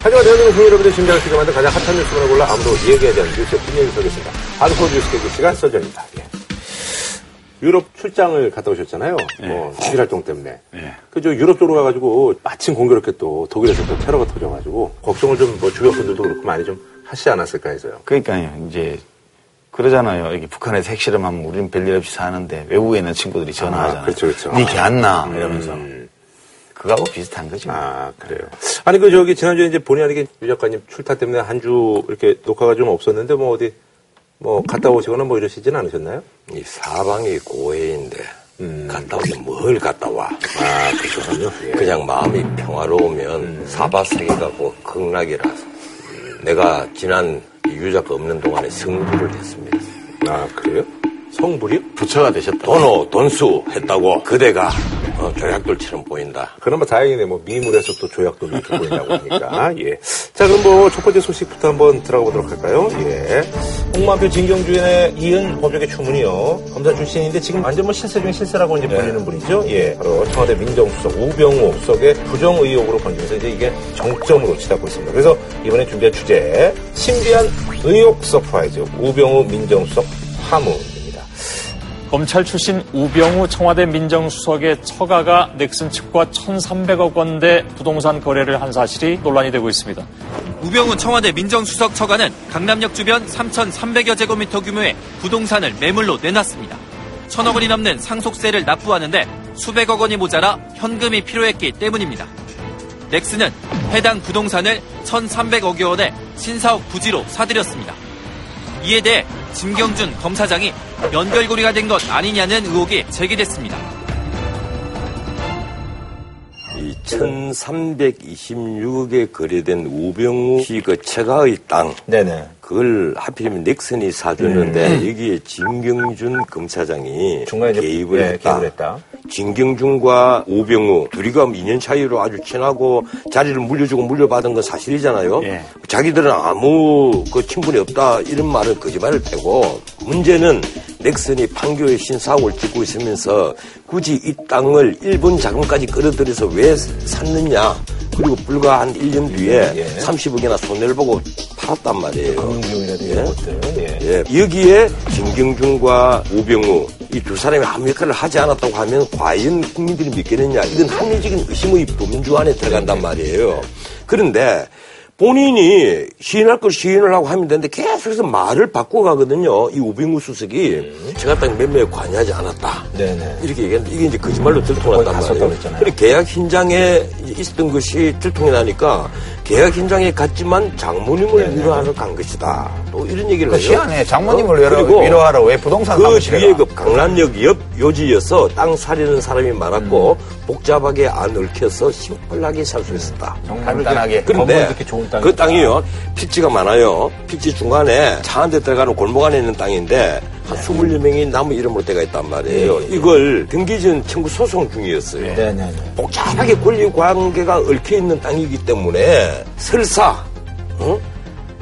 하지만 대한민국 여러분들 심장을 뛰게 만든 가장 핫한 뉴스를 골라 아무도 얘기하지 않는 뉴스의 분위기 서겠습니다. 하드코어 뉴스 개그 시간 써전입니다. 예. 유럽 출장을 갔다 오셨잖아요. 뭐 시일 활동 때문에. 예. 그저 유럽 쪽으로 가가지고 마침 공교롭게 또 독일에서 또 테러가 터져가지고 걱정을 좀 뭐 주변 분들도 그렇고 많이 좀 하시지 않았을까 해서요. 그러니까요. 이제 그러잖아요. 여기 북한에서 핵실험하면 우리는 별일 없이 사는데 외국에 있는 친구들이 전화하잖아요. 아, 그렇죠, 그렇죠. 니걔 안 나? 이러면서. 음. 그거하고 비슷한 거죠. 아, 그래요. 아니, 그, 저기, 지난주에 이제 본의 아니게 유 작가님 출타 때문에 한 주 이렇게 녹화가 좀 없었는데, 뭐 어디, 뭐 갔다 오시거나 뭐 이러시진 않으셨나요? 이 사방이 고해인데 갔다 오면 뭘 갔다 와. 아, 그렇군요. 예. 그냥 마음이 평화로우면 사바세계가 고 극락이라서 내가 지난 유 작가 없는 동안에 승부를 했습니다. 아, 그래요? 성불이요? 부처가 되셨다. 돈호 돈수 했다고 그대가 어, 조약돌처럼 보인다. 그나마 다행이네. 뭐 미물에서 또 조약돌 이렇게 보인다고 하니까. 예. 자, 그럼 뭐 첫 번째 소식부터 한번 들어가 보도록 할까요? 예. 홍만표 진경준에 이은 법역의 추문이요. 검사 출신인데 지금 완전 뭐 실세 중에 실세라고 이제 불리는 분이죠. 예. 바로 청와대 민정수석 우병우 수석의 부정 의혹으로 번지면서 이제 이게 정점으로 치닫고 있습니다. 그래서 이번에 준비한 주제 신비한 의혹 서프라이즈 우병우 민정수석 파문입니다. 검찰 출신 우병우 청와대 민정수석의 처가가 넥슨 측과 1,300억 원대 부동산 거래를 한 사실이 논란이 되고 있습니다. 우병우 청와대 민정수석 처가는 강남역 주변 3,300여 제곱미터 규모의 부동산을 매물로 내놨습니다. 천억 원이 넘는 상속세를 납부하는데 수백억 원이 모자라 현금이 필요했기 때문입니다. 넥슨은 해당 부동산을 1,300억여 원의 신사옥 부지로 사들였습니다. 이에 대해 진경준 검사장이 연결고리가 된 것 아니냐는 의혹이 제기됐습니다. 이 1326에 거래된 우병우 씨그 처가의 땅 네네. 그걸 하필이면 넥슨이 사주는데 여기에 진경준 검사장이 개입을 예, 했다. 개입을 했다. 진경준과 우병우 둘이가 2년 차이로 아주 친하고 자리를 물려주고 물려받은 건 사실이잖아요. 예. 자기들은 아무 그 친분이 없다 이런 말을 거짓말을 패고 문제는 넥슨이 판교에 신사옥을 짓고 있으면서 굳이 이 땅을 일본 자금까지 끌어들여서 왜 샀느냐. 그리고 불과 한 1년 뒤에 예. 30억이나 손해를 보고 팔았단 말이에요. 금융비용이라든지 이런 것들. 예. 예, 여기에 진경준과 우병우 이 두 사람이 아무 역할을 하지 않았다고 하면 과연 국민들이 믿겠느냐 이건 합리적인 의심의 범주 안에 들어간단 말이에요. 그런데 본인이 시인할 걸 시인을 하고 하면 되는데 계속해서 말을 바꿔가거든요. 이 우병우 수석이 제가 딱 매매에 관여하지 않았다. 네네. 이렇게 얘기했는데 이게 이제 거짓말로 들통났단 말이에요. 그리고 계약 현장에 있었던 것이 들통이 나니까 계약 현장에 갔지만 장모님을 위로하러 간 것이다. 또 이런 얘기를 그 해요. 시간에 장모님을 어? 그리고 위로하러 왜 부동산 그 뒤에 가? 그 강남역 옆 요지여서 땅 사려는 사람이 많았고 음. 복잡하게 안 얽혀서 심플하게 살 수 있었다. 간단하게. 그런데 그 땅이요 필지가 많아요. 필지 중간에 차 한 대 들어가는 골목 안에 있는 땅인데 한 네. 20명이 나무 이름으로 돼가 있단 말이에요. 이걸 등기전 청구 소송 중이었어요. 네네네. 복잡하게 권리 관계가 얽혀 있는 땅이기 때문에 설사 어?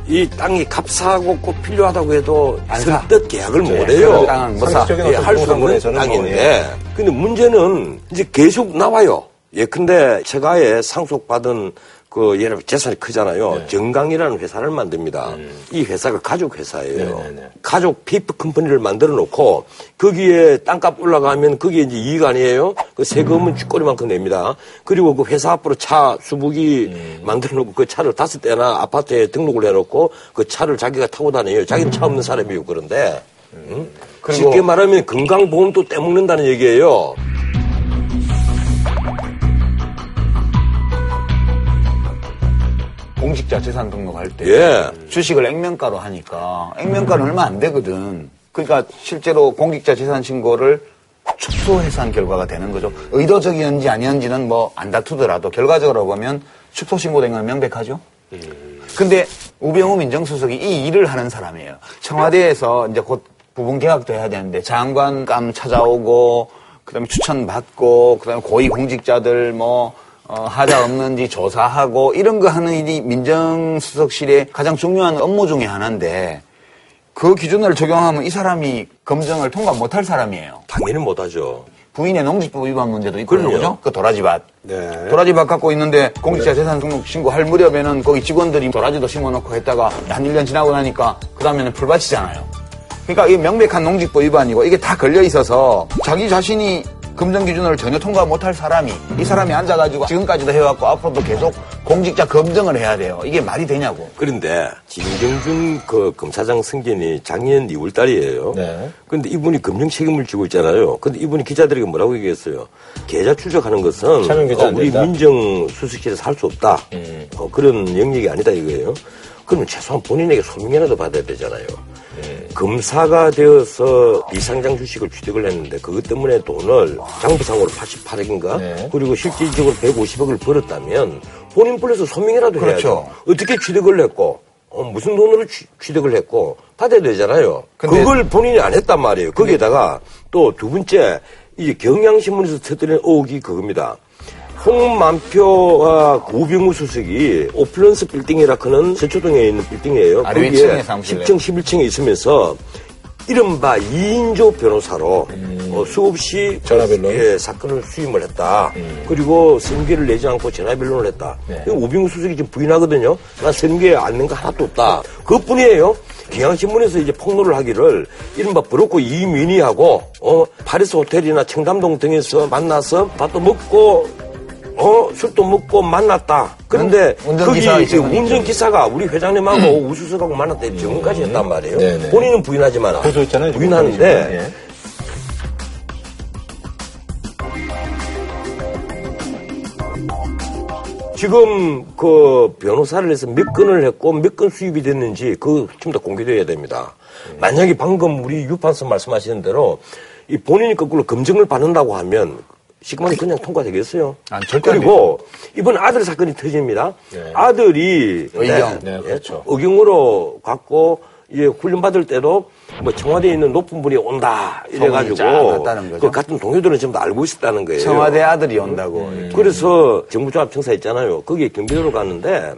이 땅이 값싸고 꼭 필요하다고 해도. 선뜻 계약을 못 그런 해요. 땅은 못 사. 상식적인 예, 어떤 할수 없는 부동산권에서는 뭐, 땅인데 근데 문제는 이제 계속 나와요. 예, 근데 제가에 상속받은 그 예를 재산이 크잖아요. 네. 정강이라는 회사를 만듭니다. 이 회사가 가족 회사예요. 음. 네네네. 가족 페이퍼 컴퍼니를 만들어 놓고 거기에 땅값 올라가면 그게 이제 이익 아니에요? 그 세금은 쥐꼬리만큼 냅니다. 그리고 그 회사 앞으로 차 수북이 음. 만들어 놓고 그 차를 다섯 대나 아파트에 등록을 해 놓고 그 차를 자기가 타고 다녀요. 자기는 차 없는 사람이고 그런데 응? 그리고- 쉽게 말하면 건강보험도 떼먹는다는 얘기예요. 공직자 재산 등록할 때 예. 주식을 액면가로 하니까 액면가는 얼마 안 되거든. 그러니까 실제로 공직자 재산 신고를 축소해산 결과가 되는 거죠. 의도적이었는지 아니었는지는 뭐 안 다투더라도 결과적으로 보면 축소 신고된 건 명백하죠. 근데 우병우 민정수석이 이 일을 하는 사람이에요. 청와대에서 이제 곧 부분 개혁도 해야 되는데 장관감 찾아오고 그다음에 추천 받고 그다음에 고위 공직자들 뭐 어, 하자 없는지 조사하고 이런 거 하는 일이 민정수석실의 가장 중요한 업무 중에 하나인데 그 기준을 적용하면 이 사람이 검증을 통과 못할 사람이에요. 당연히 못하죠. 부인의 농지법 위반 문제도 있고 그럼요. 그죠? 그 도라지밭. 네. 도라지밭 갖고 있는데 공직자 재산 등록 신고할 무렵에는 거기 직원들이 도라지도 심어놓고 했다가 한 1년 지나고 나니까 그 다음에는 풀밭이잖아요. 그러니까 이게 명백한 농지법 위반이고 이게 다 걸려 있어서 자기 자신이 검정 기준을 전혀 통과 못할 사람이 이 사람이 앉아가지고 지금까지도 해왔고 앞으로도 계속 공직자 검증을 해야 돼요. 이게 말이 되냐고. 그런데 진경준 그 검사장 승진이 작년 2월 달이에요. 네. 그런데 이분이 검증 책임을 지고 있잖아요. 근데 이분이 기자들에게 뭐라고 얘기했어요? 계좌 추적하는 것은 어, 안 우리 된다? 음. 민정 수석실에서 할 수 없다. 어, 그런 영역이 아니다 이거예요. 그러면 최소한 본인에게 소명이라도 받아야 되잖아요. 네. 검사가 되어서 이상장 주식을 취득을 했는데 그것 때문에 돈을 장부상으로 88억인가 네. 그리고 실질적으로 150억을 벌었다면 본인 불러서 소명이라도 그렇죠. 해야죠. 어떻게 취득을 했고 어, 무슨 돈으로 취, 득을 했고 받아야 되잖아요. 그걸 본인이 안 했단 말이에요. 거기에다가 또 두 번째 이 경향신문에서 터뜨린 의혹이 그겁니다. 홍만표와 우병우 수석이 오플런스 빌딩이라 크는 서초동에 있는 빌딩이에요. 아래 거기에 위층에 사무실에. 10층, 11층에 있으면서 이른바 2인조 변호사로 어, 수없이 음. 전화변론? 음. 예, 사건을 수임을 했다. 그리고 선계를 내지 않고 전화변론을 했다. 네. 우병우 수석이 지금 부인하거든요. 난 선계 안낸 거 하나도 없다. 그것뿐이에요. 경향신문에서 이제 폭로를 하기를 이른바 브로커 이민희하고 어, 파리스 호텔이나 청담동 등에서 만나서 밥도 먹고 어 술도 먹고 만났다. 그런데 운- 운전기사 운전기사. 운전기사가 우리 회장님하고 우수석하고 만났다 증언까지 했단 말이에요. 네네. 본인은 부인하지만 고소했잖아요, 부인하는데 본인이. 예. 지금 그 변호사를 해서 몇 건을 했고 몇 건 수입이 됐는지 그 전부 다 공개돼야 됩니다. 만약에 방금 우리 유판서 말씀하시는 대로 이 본인이 거꾸로 검증을 받는다고 하면 시그마는 그냥 통과되겠어요. 아, 그리고 이번 아들 사건이 터집니다. 네. 아들이 의경. 네, 그렇죠. 의경으로 갖고 이제 훈련 받을 때도 뭐 청와대에 있는 높은 분이 온다 이래가지고. 그 같은 동료들은 다 알고 있었다는 거예요. 청와대 아들이 온다고. 음. 그래서 정부종합 청사 있잖아요. 거기에 경비로를 갔는데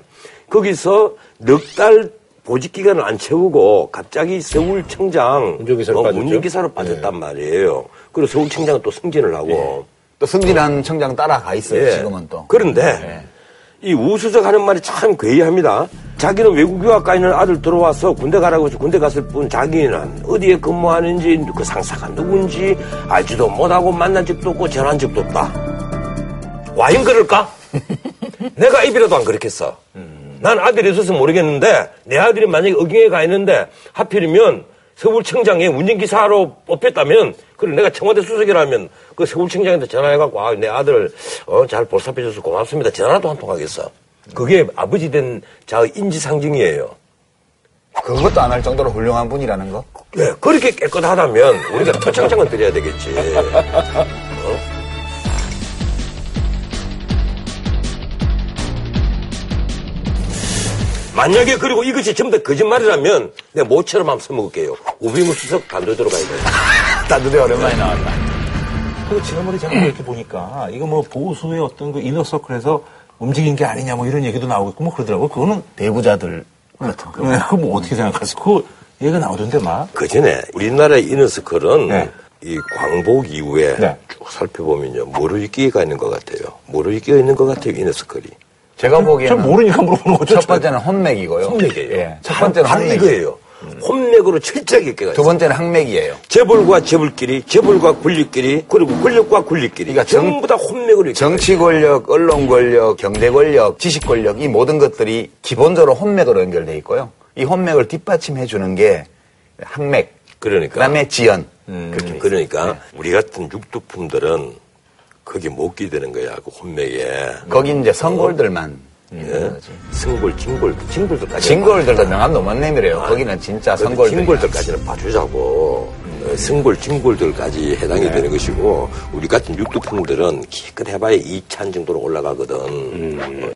거기서 넉 달 보직 기간을 안 채우고 갑자기 서울청장 운전기사로 어? 네. 빠졌단 말이에요. 그리고 서울청장은 또 승진을 하고 또 승진한 청장 따라가 있어요, 예. 지금은 또. 그런데 네. 이 우수석 하는 말이 참 괴이합니다. 자기는 외국 유학 가 있는 아들 들어와서 군대 가라고 해서 군대 갔을 뿐 자기는 어디에 근무하는지 그 상사가 누군지 알지도 못하고 만난 적도 없고 전화한 적도 없다. 와인 그럴까? 내가 입이라도 안 그렇겠어. 난 아들이 있어서 모르겠는데 내 아들이 만약에 의경에 가 있는데 하필이면 서울청장에 운전기사로 뽑혔다면 그래 내가 청와대 수석이라면 그 서울청장한테 전화해갖고 아, 내 아들 어, 잘 보살펴줘서 고맙습니다. 전화도 한 통 하겠어. 그게 아버지 된 자의 인지상정이에요. 그것도 안 할 정도로 훌륭한 분이라는 거. 예, 그렇게 깨끗하다면 우리가 표창장을 드려야 되겠지. 어? 만약에 그리고 이것이 전부 다 거짓말이라면 내가 모처럼 한번 써먹을게요. 우병우 수석 단도 들어가야 돼. 따뜻해 오랜만에 나왔다. 그 지난번에 제가 이렇게 보니까 이거 뭐 보수의 어떤 그 이너서클에서 움직인 게 아니냐 뭐 이런 얘기도 나오고 있고 뭐 그러더라고. 그거는 대부자들 같은 거. 네, 그거 뭐 어떻게 생각하세요? 그 얘기가 나오던데 막. 그 전에 우리나라의 이너스컬은 네. 이 광복 이후에 네. 쭉 살펴보면요. 모르기가 있는 것 같아요. 모르기가 있는 것 같아요. 이너스컬이. 제가 전 보기에는 모르니까 물어보는 거죠. 첫 번째는 혼맥이고요. 혼맥이에요. 예. 첫 번째는 바로 혼맥. 이거예요. 혼맥으로 철저하게 깨가 두. 번째는 항맥이에요. 재벌과 재벌끼리, 재벌과 권력끼리, 그리고 권력과 권력끼리. 그러니까 정- 전부 다 혼맥으로 정치 권력, 언론 권력, 경제 권력, 지식 권력 이 모든 것들이 기본적으로 혼맥으로 연결돼 있고요. 이 혼맥을 뒷받침해 주는 게 항맥, 그러니까. 그다음에 지연. 음, 그렇게. 그러니까 우리 같은 육두품들은 거기 못 끼되는 거야. 그 혼맥에. 거기 이제 성골들만 있는 예? 승골, 징골, 징골들까지. 진골들도 명함도 못 내밀어요. 거기는 진짜 성골들. 징골들까지는 봐주자고. 어, 승골, 징골들까지 해당이 네. 되는 것이고, 우리 같은 육두품들은 기껏 해봐야 2찬 정도로 올라가거든. 음.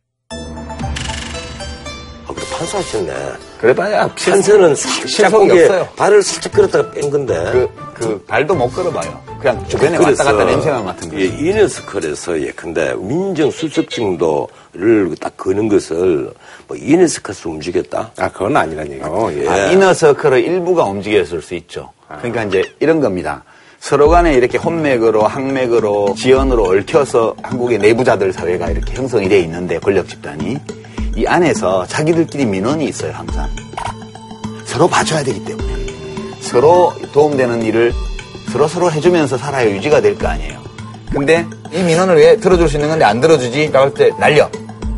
아, 판사하셨네. 그래봐야 실속이 거기에 없어요. 발을 살짝 끌었다가 뺀 건데. 그, 그 발도 못 걸어봐요. 그냥 주변에 왔다 갔다 냄새만 맡은 거예요. 예, 이네스컬에서 예컨대 민정수석증도를 딱 거는 것을 뭐 이네스컬에서 움직였다? 아, 그건 아니라니요. 예. 아, 이너서클의 일부가 움직였을 수 있죠. 그러니까 이제 이런 겁니다. 서로 간에 이렇게 혼맥으로 항맥으로 지연으로 얽혀서 한국의 내부자들 사회가 이렇게 형성이 돼 있는데 권력 집단이 이 안에서 자기들끼리 민원이 있어요 항상 서로 봐줘야 되기 때문에 서로 도움되는 일을 서로 서로 해주면서 살아야 유지가 될 거 아니에요. 근데 이 민원을 왜 들어줄 수 있는 건데 안 들어주지? 라고 할 때 날려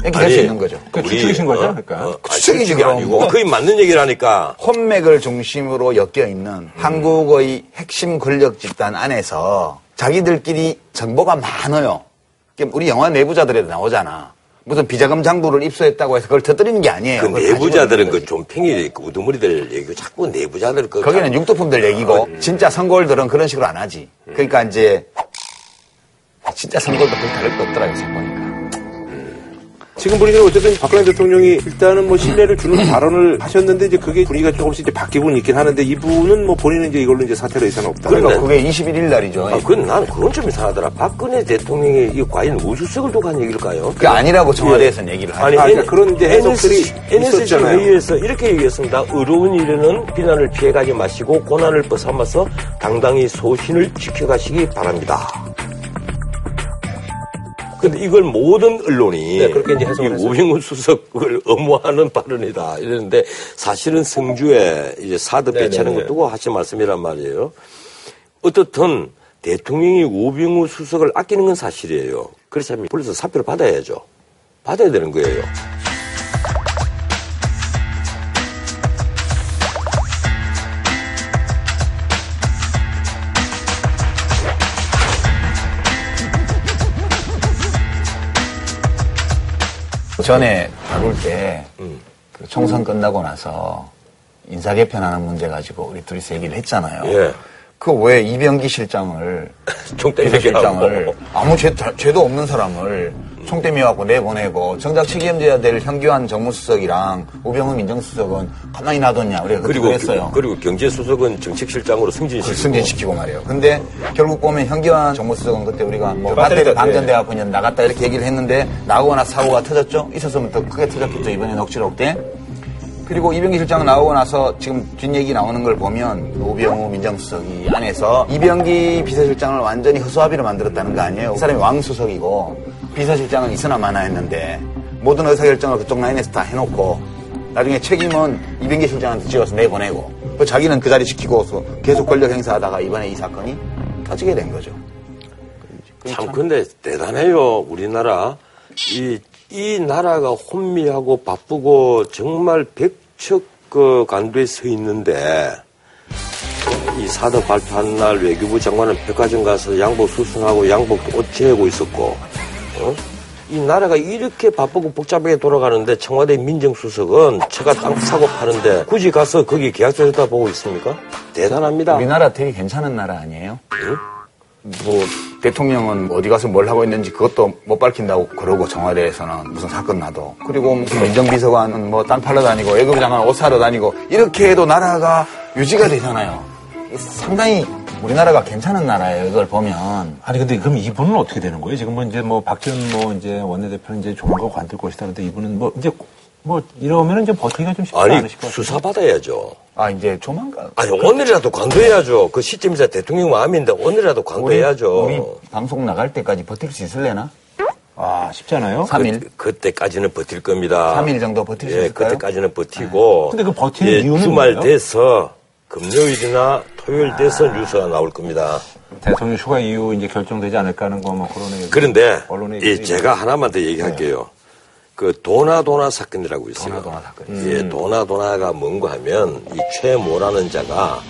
이렇게 할 수 있는 거죠. 그 추측이신 거죠? 어, 그러니까. 어, 아니, 추측이지, 추측이 그럼. 아니고 뭐. 거의 맞는 얘기를 하니까 혼맥을 중심으로 엮여 있는 한국의 핵심 권력 집단 안에서 자기들끼리 정보가 많아요. 그러니까 우리 영화 내부자들에도 나오잖아. 무슨 비자금 장부를 입수했다고 해서 그걸 터뜨리는 게 아니에요. 그 내부자들은 그. 좀팽이 그 우두머리들 얘기고 자꾸 내부자들 그 거기는 육도품들 얘기고 음. 진짜 선골들은 그런 식으로 안 하지. 그러니까 이제 진짜 선골도 거의 다를 게 없더라 요새 보니까. 지금 보니까 어쨌든 박근혜 대통령이 일단은 뭐 신뢰를 주는 발언을 하셨는데 이제 그게 분위기가 조금씩 이제 바뀌고는 있긴 하는데 이분은 뭐 본인은 이제 이걸로 이제 사퇴를 의사는 없다. 그러니까 그게 21일 날이죠. 아, 그건 나는 그건 좀 이상하더라. 박근혜 대통령이 이 과연 우주석을 두고 한 얘기일까요? 그게 아니라고 청와대에서는 얘기를 하죠. 아니, 아, 그러니까 그런 이제 해석들이 NSC 있었잖아요. 회의에서 이렇게 얘기했습니다. 의로운 일에는 비난을 피해가지 마시고 고난을 벗삼아서 당당히 소신을 지켜가시기 바랍니다. 근데 이걸 모든 언론이 네, 그렇게 이제 해석을. 우병우 수석을 엄호하는 발언이다 이랬는데 사실은 성주에 이제 사드 네네네. 배치하는 것 두고 하신 말씀이란 말이에요. 어떻든 대통령이 우병우 수석을 아끼는 건 사실이에요. 그렇다면 불러서 사표를 받아야죠. 받아야 되는 거예요. 전에 다룰 때, 그 총선 끝나고 나서 인사 개편하는 문제 가지고 우리 둘이서 얘기를 했잖아요. 예. 그왜 이병기 실장을, 총대미 비서실장을, 아무 죄, 죄도 없는 사람을 총대미하고 내보내고 정작 책임져야 될 현규환 정무수석이랑 우병우 민정수석은 가만히 놔뒀냐. 우리가 그렇게 그리고 했어요. 그리고 경제수석은 정책실장으로 승진시키고 승진시키고 말이에요. 근데 결국 보면 현기환 정무수석은 그때 우리가 뭐 배터리 배터리 같아. 방전돼 갖고 그냥 나갔다 이렇게 얘기를 했는데 나오고 나서 사고가 터졌죠. 있었으면 더 크게 터졌겠죠. 이번에 녹취록 때. 그리고 이병기 실장 나오고 나서 지금 뒷얘기 나오는 걸 보면 오병우 민정수석이 안에서 이병기 비서실장을 완전히 허수아비로 만들었다는 거 아니에요. 그 사람이 왕수석이고 비서실장은 있으나 마나 했는데 모든 의사결정을 그쪽 라인에서 다 해놓고 나중에 책임은 이병기 실장한테 지어서 내보내고 그 자기는 그 자리 지키고서 계속 권력 행사하다가 이번에 이 사건이 터지게 된 거죠. 참 근데 대단해요 우리나라 이, 이 나라가 혼미하고 바쁘고 정말 백척 그 간도에 서 있는데 이 사드 발표한 날 외교부 장관은 백화점 가서 양복 수순하고 양복 옷 재고 있었고 어? 이 나라가 이렇게 바쁘고 복잡하게 돌아가는데 청와대 민정수석은 처가 땅 사고 파는데 굳이 가서 거기 계약서 다 보고 있습니까? 대단합니다. 우리나라 되게 괜찮은 나라 아니에요? 뭐 대통령은 어디 가서 뭘 하고 있는지 그것도 못 밝힌다고 그러고 청와대에서는 무슨 사건 나도 그리고 민정비서관은 뭐 땅 팔러 다니고 외교부 장관 옷 사러 다니고 이렇게 해도 나라가 유지가 되잖아요. 상당히 우리나라가 괜찮은 나라예요. 이걸 보면 아니 근데 그럼 이분은 어떻게 되는 거예요? 지금 뭐 이제 뭐 박지원 뭐 이제 원내대표는 이제 조만간 관둘 것이다는데 이분은 뭐 이제 뭐 이러면은 이제 버티기가 좀 쉽지 아니 않으실 것 같아요. 수사 받아야죠. 아 이제 조만간 아니 오늘이라도 관둬야죠. 그 시점에서 대통령 마음인데 오늘이라도 관둬야죠. 우리 방송 나갈 때까지 버틸 수 있을래나? 아 쉽지 않아요? 3일 그, 때까지는 버틸 겁니다. 3일 정도 버틸 수 예, 있을까요? 그때까지는 버티고. 근데 그 버티는 예, 이유는 주말 뭐예요? 돼서 금요일이나 토요일 돼서 뉴스가 나올 겁니다. 대통령 휴가 이후 이제 결정되지 않을까 하는 거 뭐 그런 얘기. 그런데 언론에 예, 제가 하나만 더 얘기할게요. 그 도나도나 사건이라고 있어요. 도나도나 사건. 예, 도나도나가 뭔가 하면 이 최모라는 자가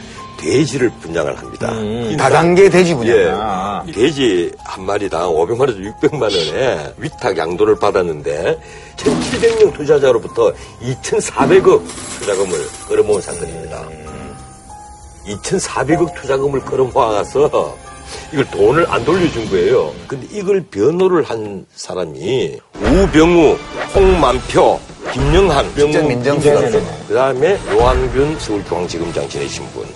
돼지를 분양을 합니다. 다단계 돼지 분야. 예, 아. 돼지 한 마리당 500만 원에서 600만 원에 위탁 양도를 받았는데 1,700명 투자자로부터 2,400억 투자금을 끌어모은 사건입니다. 2,400억 투자금을 끌어모아서 이걸 돈을 안 돌려준 거예요. 근데 이걸 변호를 한 사람이 우병우, 홍만표, 김영한, 직전 민정수석. 그 다음에 노한균 서울중앙지검장 지내신 분.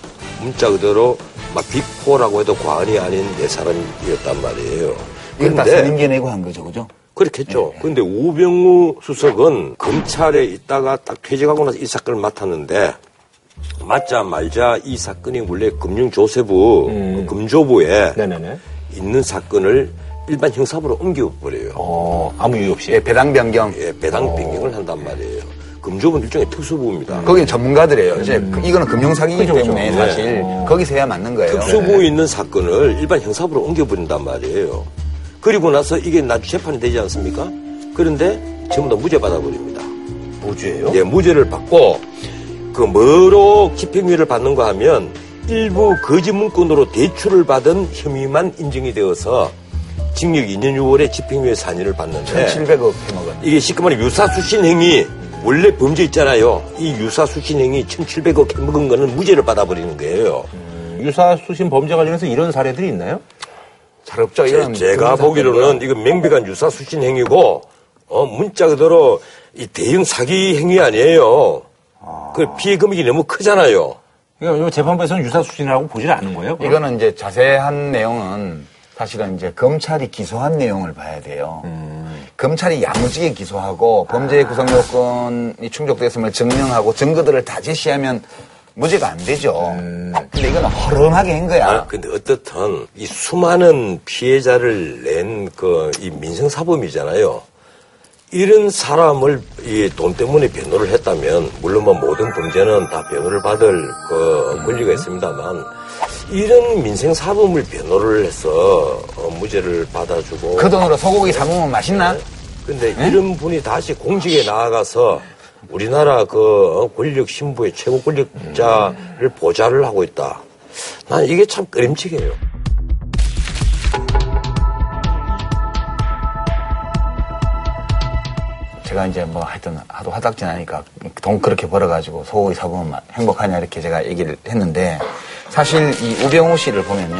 문자 그대로 막 비포라고 해도 과언이 아닌 네 사람이었단 말이에요. 이건 다 근데 선임계 내고 한 거죠, 그죠? 그렇겠죠. 근데 우병우 수석은 검찰에 있다가 딱 퇴직하고 나서 이 사건을 맡았는데 맞자 말자 이 사건이 원래 금융조세부 금조부에 네네네. 있는 사건을 일반 형사부로 옮겨버려요. 어, 아무 이유 없이. 예, 배당 변경. 예, 배당 변경을 한단 말이에요. 금조부는 일종의 특수부입니다. 거기는 전문가들이에요. 이제 그- 이거는 금융사기이기 때문에 네. 사실 거기서 해야 맞는 거예요. 특수부에 있는 사건을 일반 형사부로 옮겨버린단 말이에요. 그리고 나서 이게 나중 재판이 되지 않습니까? 그런데 전부 다 무죄 받아버립니다. 무죄예요? 예, 무죄를 받고 그 뭐로 집행유예를 받는가 하면 일부 거짓 문건으로 대출을 받은 혐의만 인정이 되어서 징역 2년 6월에 집행유예 4년을 받는데 700억 해먹은. 이게 쉽게 말해 유사수신 행위 원래 범죄 있잖아요. 이 유사수신 행위 1,700억 해먹은 거는 무죄를 받아버리는 거예요. 유사수신 범죄 관련해서 이런 사례들이 있나요? 잘 없죠. 이런 제, 가. 보기로는 이건 명백한 유사수신 행위고 어, 문자 그대로 이 대형 사기 행위 아니에요. 그 피해 금액이 너무 크잖아요. 그러니까 재판부에서는 유사수신이라고 보질 않는 거예요? 그럼? 이거는 이제 자세한 내용은 사실은 이제 검찰이 기소한 내용을 봐야 돼요. 검찰이 야무지게 기소하고 범죄 구성 요건이 충족됐음을 증명하고 증거들을 다 제시하면 무죄가 안 되죠. 근데 이거는 허름하게 한 거야. 아, 근데 어떻든 이 수많은 피해자를 낸 그 이 민생사범이잖아요. 이런 사람을 이 돈 때문에 변호를 했다면 물론 뭐 모든 범죄는 다 변호를 받을 그 권리가 있습니다만 이런 민생 사범을 변호를 해서 어, 무죄를 받아주고 그 돈으로 소고기 사 먹으면 맛있나? 근데 이런 분이 다시 공직에 나아가서 우리나라 그 권력 신부의 최고 권력자를 보좌를 하고 있다. 난 이게 참 끄림칙이에요. 제가 이제 뭐 하여튼 하도 화딱지 나니까 돈 그렇게 벌어가지고 소고기 사보면 막 행복하냐 이렇게 제가 얘기를 했는데 사실 이 우병우 씨를 보면요.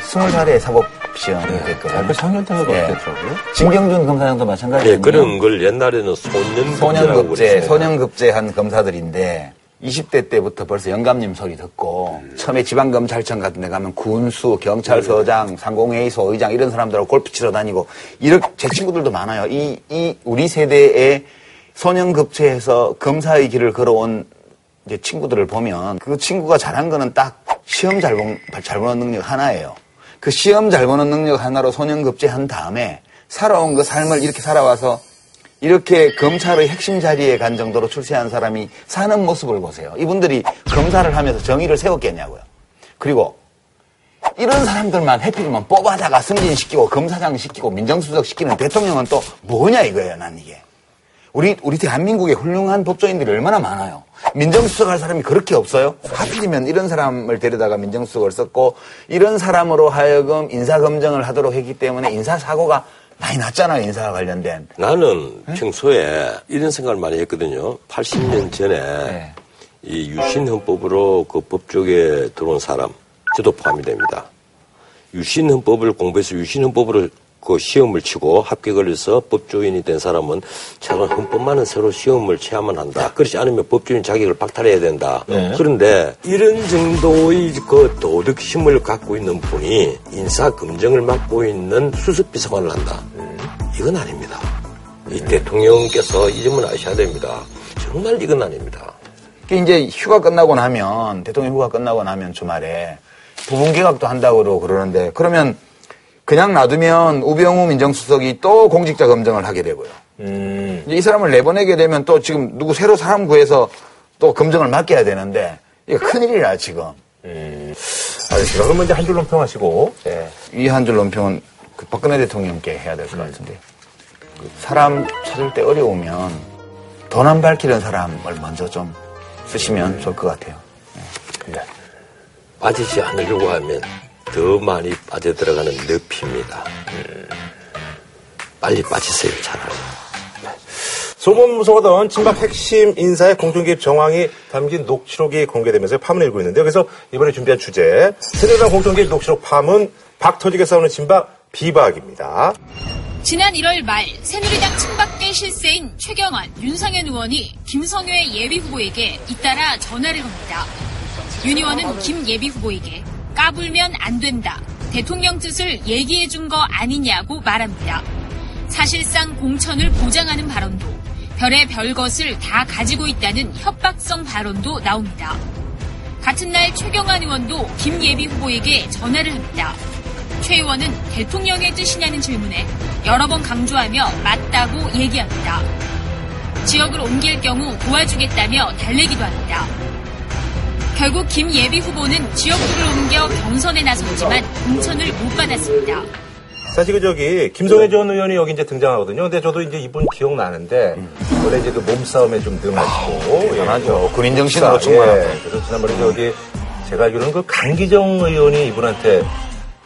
스물 살에 사법 시험이 됐거든요. 대학교 3년 때가 예. 됐더라고요. 진경준 검사장도 마찬가지예요. 네, 그런 걸 옛날에는 소년급제라고 소년급제, 그랬어요. 소년급제한 검사들인데 20대 때부터 벌써 영감님 소리 듣고 처음에 지방검찰청 같은 데 가면 군수, 경찰서장, 상공회의소 의장 이런 사람들하고 골프 치러 다니고 이렇게 제 친구들도 많아요. 이, 이 우리 세대의 소년급제에서 검사의 길을 걸어온 이제 친구들을 보면 그 친구가 잘한 거는 딱 시험 잘, 본, 잘 보는 능력 하나예요. 그 시험 잘 보는 능력 하나로 소년급제한 다음에 살아온 그 삶을 이렇게 살아와서 이렇게 검찰의 핵심 자리에 간 정도로 출세한 사람이 사는 모습을 보세요. 이분들이 검사를 하면서 정의를 세웠겠냐고요. 그리고 이런 사람들만 해필이면 뽑아다가 승진시키고 검사장 시키고 민정수석 시키는 대통령은 또 뭐냐 이거예요, 난 이게. 우리, 우리 대한민국에 훌륭한 법조인들이 얼마나 많아요. 민정수석 할 사람이 그렇게 없어요? 하필이면 이런 사람을 데려다가 민정수석을 썼고, 이런 사람으로 하여금 인사검증을 하도록 했기 때문에 인사사고가 많이 났잖아요, 인사와 관련된. 나는 평소에 이런 생각을 많이 했거든요. 80년 전에 네. 이 유신헌법으로 그 법조계에 들어온 사람, 저도 포함이 됩니다. 유신헌법을 공부해서 유신헌법으로 그 시험을 치고 합격을 해서 법조인이 된 사람은 차라리 헌법만은 새로 시험을 치야만 한다. 그렇지 않으면 법조인 자격을 박탈해야 된다. 네. 그런데 이런 정도의 그 도덕심을 갖고 있는 분이 인사 검증을 맡고 있는 수석비서관을 한다. 이건 아닙니다. 이 대통령께서 이 점은 아셔야 됩니다. 정말 이건 아닙니다. 그 이제 휴가 끝나고 나면 대통령 휴가 끝나고 나면 주말에 부분 개각도 한다고 그러는데 그러면 그냥 놔두면 우병우 민정수석이 또 공직자 검증을 하게 되고요. 음. 이 사람을 내보내게 되면 또 지금 누구 새로 사람 구해서 또 검증을 맡겨야 되는데 이거 큰일이라 지금. 알겠습니다. 그러면 이제 한 줄로 평하시고. 예. 이한 줄 논평은 그 박근혜 대통령께 해야 될 것 같은데 그 사람 찾을 때 어려우면 돈안 밝히는 사람을 먼저 좀 쓰시면 좋을 것 같아요. 빠지지 않으려고 하면 더 많이 빠져들어가는 늪입니다. 빨리 빠지세요, 차라리. 소문무서워던 친박 핵심 인사의 공정개입 정황이 담긴 녹취록이 공개되면서 파문을 일고 있는데요. 그래서 이번에 준비한 주제, 새누리당 공정개입 녹취록 파문, 박 터지게 싸우는 친박 비박입니다. 지난 1월 말 새누리당 친박계 실세인 최경환, 윤상현 의원이 김성효의 예비 후보에게 잇따라 전화를 겁니다. 윤 의원은 김 예비 후보에게 까불면 안 된다. 대통령 뜻을 얘기해 준 거 아니냐고 말합니다. 사실상 공천을 보장하는 발언도 별의 별것을 다 가지고 있다는 협박성 발언도 나옵니다. 같은 날 최경환 의원도 김예비 후보에게 전화를 합니다. 최 의원은 대통령의 뜻이냐는 질문에 여러 번 강조하며 맞다고 얘기합니다. 지역을 옮길 경우 도와주겠다며 달래기도 합니다. 결국 김 예비 후보는 지역구를 옮겨 경선에 나섰지만 공천을 못 받았습니다. 사실 그 저기 김성애 전 의원이 여기 이제 등장하거든요. 근데 저도 이제 이분 기억나는데 원래 이제 그 몸싸움에 좀 능하시고 대단하죠. 예, 군인 정신으로 예, 충만하고. 그래서 지난번에 저기 제가 알기로는 그 강기정 의원이 이분한테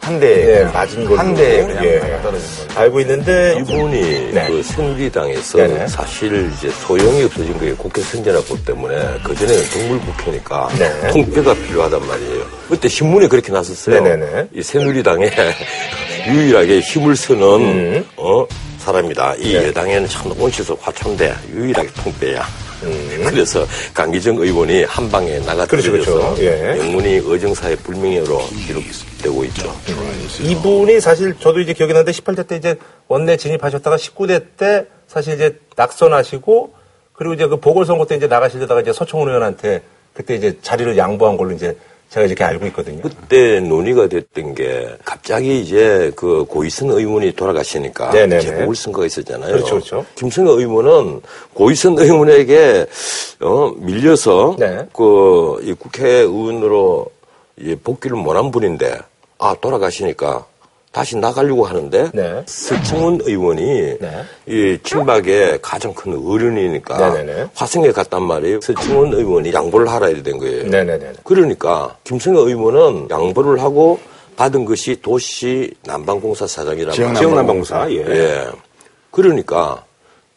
한 대, 예, 맞은 걸로 한대 그냥 예, 떨어진 거. 알고 있는데 이분이 네. 그 새누리당에서 네네. 사실 이제 소용이 없어진 거예요. 국회 선진화법 때문에. 그 전에는 동물국회니까 네. 통폐가 필요하단 말이에요. 그때 신문에 그렇게 났었어요. 네네네. 이 새누리당에 유일하게 힘을 쓰는 음. 어, 사람이다. 이 네. 여당에는 참 온실속 화초인데 유일하게 통폐야. 음. 그래서 강기정 의원이 한 방에 그렇죠, 나가뜨려서 그렇죠. 예. 영문이 어정사의 불명예로 기록되고 있죠. 이분이 사실 저도 이제 기억이 나는데 18대 때 이제 원내 진입하셨다가 19대 때 사실 이제 낙선하시고 그리고 이제 그 보궐선거 때 이제 나가시려다가 이제 서청원 의원한테 그때 이제 자리를 양보한 걸로 이제 제가 이렇게 알고 있거든요. 그때 논의가 됐던 게 갑자기 이제 그 고이선 의원이 돌아가시니까 네네네. 재보궐선거가 있었잖아요. 그렇죠, 그렇죠. 김승혜 의원은 고이선 의원에게 어, 밀려서 네. 그이 국회의원으로 이 복귀를 못한 분인데 아 돌아가시니까 다시 나가려고 하는데 네. 서청원 의원이 네. 이 친박의 가장 큰 어른이니까 네네네. 화성에 갔단 말이에요. 서청원 의원이 양보를 하라 이래 된 거예요. 네네네. 그러니까 김승혜 의원은 양보를 하고 받은 것이 도시 난방공사 사장이라고 지역 난방공사, 예. 예. 그러니까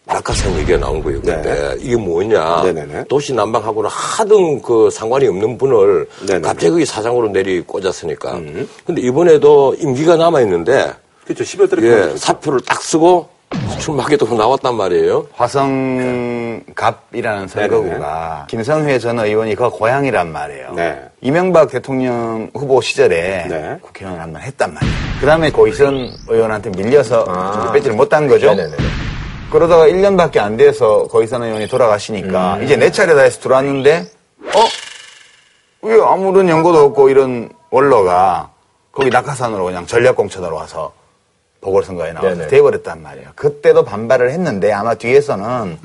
낙하산 얘기가 나온 거예요. 근데 이게 뭐냐? 네. 도시 난방하고는 하등 그 상관이 없는 분을 네네네. 음. 갑자기 사장으로 내리 꽂았으니까. 근데 이번에도 임기가 남아 있는데 그렇죠. 12월 달에 예, 사표를 딱 쓰고 출마하게도 나왔단 말이에요. 화성갑이라는 선거구가 김성회 전 의원이 그 고향이란 말이에요. 네. 이명박 대통령 후보 시절에 네. 국회의원 한번 했단 말이에요. 그 다음에 고이선 의원한테 밀려서 아. 뺏지를 못한 거죠. 네네네. 그러다가 1년밖에 안 돼서 거이선 의원이 돌아가시니까 음. 이제 내 차례다 해서 들어왔는데 어? 왜 아무런 연고도 없고 이런 원로가 거기 낙하산으로 그냥 전략공천으로 와서 보궐선거에 나와서 네네. 돼버렸단 말이에요. 그때도 반발을 했는데 아마 뒤에서는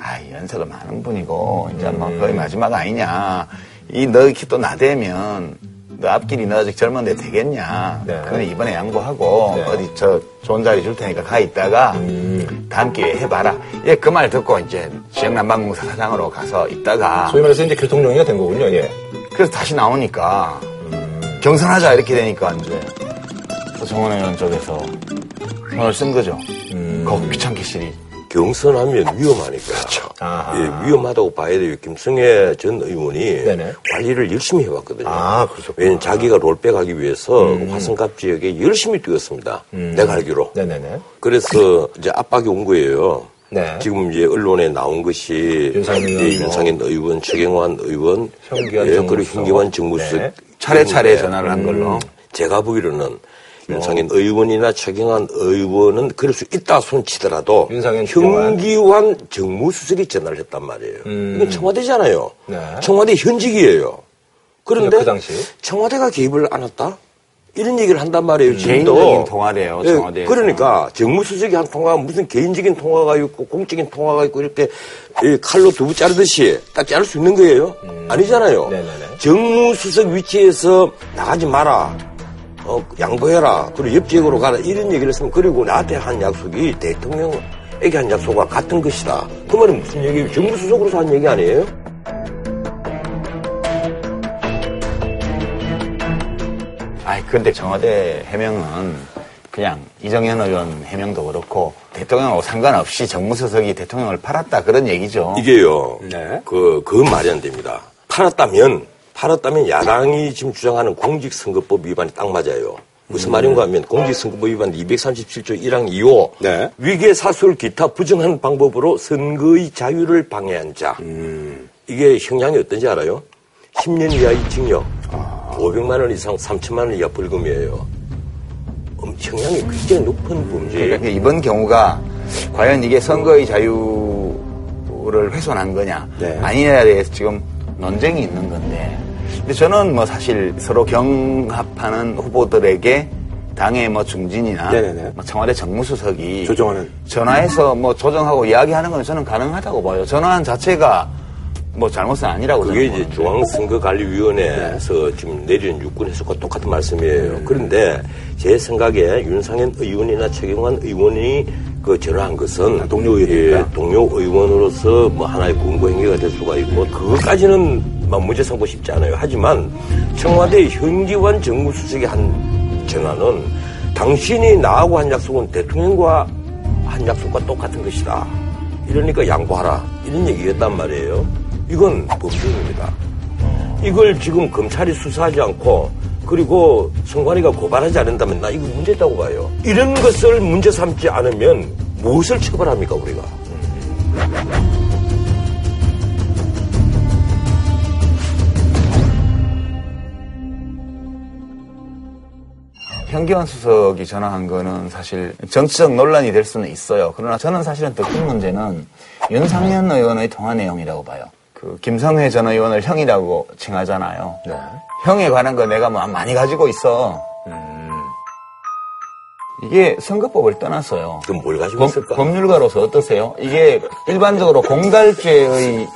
아 연세도 많은 분이고 이제 뭐 음. 거의 마지막 아니냐. 이너 이렇게 또 나대면 너 앞길이 너 아직 젊은데 되겠냐. 네. 그건 이번에 양보하고 네. 어디 저 좋은 자리 줄 테니까 가 있다가 음. 다음 기회에 해봐라. 예, 그 말 듣고 이제 지역난방공사 사장으로 가서 있다가 소위 말해서 이제 교통용이가 된 거군요. 예. 그래서 다시 나오니까 경선하자 이렇게 되니까 이제 서정원 의원 쪽에서 손을 쓴 거죠. 음. 거 귀찮게 실이. 경선하면 위험하니까. 그렇죠. 예, 위험하다고 봐야 돼요. 김승혜 전 의원이 네네. 관리를 열심히 해왔거든요. 아. 왜냐면 자기가 롤백하기 위해서 화성갑 지역에 열심히 뛰었습니다. 내가 알기로. 네네네. 그래서 이제 압박이 온 거예요. 네. 지금 이제 언론에 나온 것이 윤상현 예, 의원, 윤상현 의원, 최경환 의원, 현기환 예. 그리고 현기환 정무수석 네. 차례차례 있는데 전화를 한 걸로. 제가 보기로는 윤상현 의원이나 최경환 의원은 그럴 수 있다 손치더라도 윤상현. 현기환 정무수석이 전화를 했단 말이에요. 음. 이건 청와대잖아요. 네. 청와대 현직이에요. 그런데 그 당시. 청와대가 개입을 안 했다? 이런 얘기를 한단 말이에요. 지금도. 개인적인 통화래요, 예, 청와대에서. 그러니까 정무수석이 한 통화가 무슨 개인적인 통화가 있고 공적인 통화가 있고 이렇게 이 칼로 두부 자르듯이 딱 자를 수 있는 거예요? 아니잖아요. 음. 네네네. 정무수석 위치에서 나가지 마라. 어, 양보해라. 그리고 옆 지역으로 가라. 이런 얘기를 했으면 그리고 나한테 한 약속이 대통령에게 한 약속과 같은 것이다. 그 말은 무슨 얘기예요? 정무수석으로서 한 얘기 아니에요? 아이, 근데 청와대 해명은 그냥 이정현 의원 해명도 그렇고 대통령하고 상관없이 정무수석이 대통령을 팔았다 그런 얘기죠. 이게요. 네. 그, 그 말이 안 됩니다. 팔았다면, 팔았다면 야당이 지금 주장하는 공직선거법 위반이 딱 맞아요. 무슨 말인가 하면 공직선거법 위반 237조 1항 2호 네. 위계 사술 기타 부정한 방법으로 선거의 자유를 방해한 자 이게 형량이 어떤지 알아요? 10년 이하의 징역 500만 원 이상 3천만 원 이하 벌금이에요. 음, 형량이 굉장히 높은 범죄예요. 그러니까 이번 경우가 과연 이게 선거의 자유 정부를 훼손한 거냐 네. 아니냐에 대해서 지금 논쟁이 있는 건데 근데 저는 뭐 사실 서로 경합하는 후보들에게 당의 뭐 중진이나 네네네. 뭐 청와대 정무수석이 조정하는. 전화해서 뭐 조정하고 이야기하는 건 저는 가능하다고 봐요. 전화한 자체가 뭐 잘못은 아니라고 그게 이제. 중앙선거관리위원회에서 지금 내리는 유권 해석과 똑같은 말씀이에요. 그런데 제 생각에 윤상현 의원이나 최경환 의원이 그 전화한 것은 아, 동료 의원이니까. 예, 동료 의원으로서 뭐 하나의 공고 행위가 될 수가 있고 그것까지는 막 문제 삼고 싶지 않아요. 하지만 청와대 현기환 정무수석이 한 전화는 당신이 나하고 한 약속은 대통령과 한 약속과 똑같은 것이다. 이러니까 양보하라. 이런 얘기였단 말이에요. 이건 범죄입니다. 이걸 지금 검찰이 수사하지 않고 그리고 선관위가 고발하지 않는다면 나 이거 문제 있다고 봐요. 이런 것을 문제 삼지 않으면 무엇을 처벌합니까 우리가? 현기환 수석이 전화한 거는 사실 정치적 논란이 될 수는 있어요. 그러나 저는 사실은 더 큰 문제는 윤상현 의원의 통화 내용이라고 봐요. 그 김성회 전 의원을 형이라고 칭하잖아요. 네. 형에 관한 거 내가 뭐 많이 가지고 있어. 이게 선거법을 떠났어요. 그럼 뭘 가지고 법, 있을까? 법률가로서 어떠세요? 이게 일반적으로 공갈죄의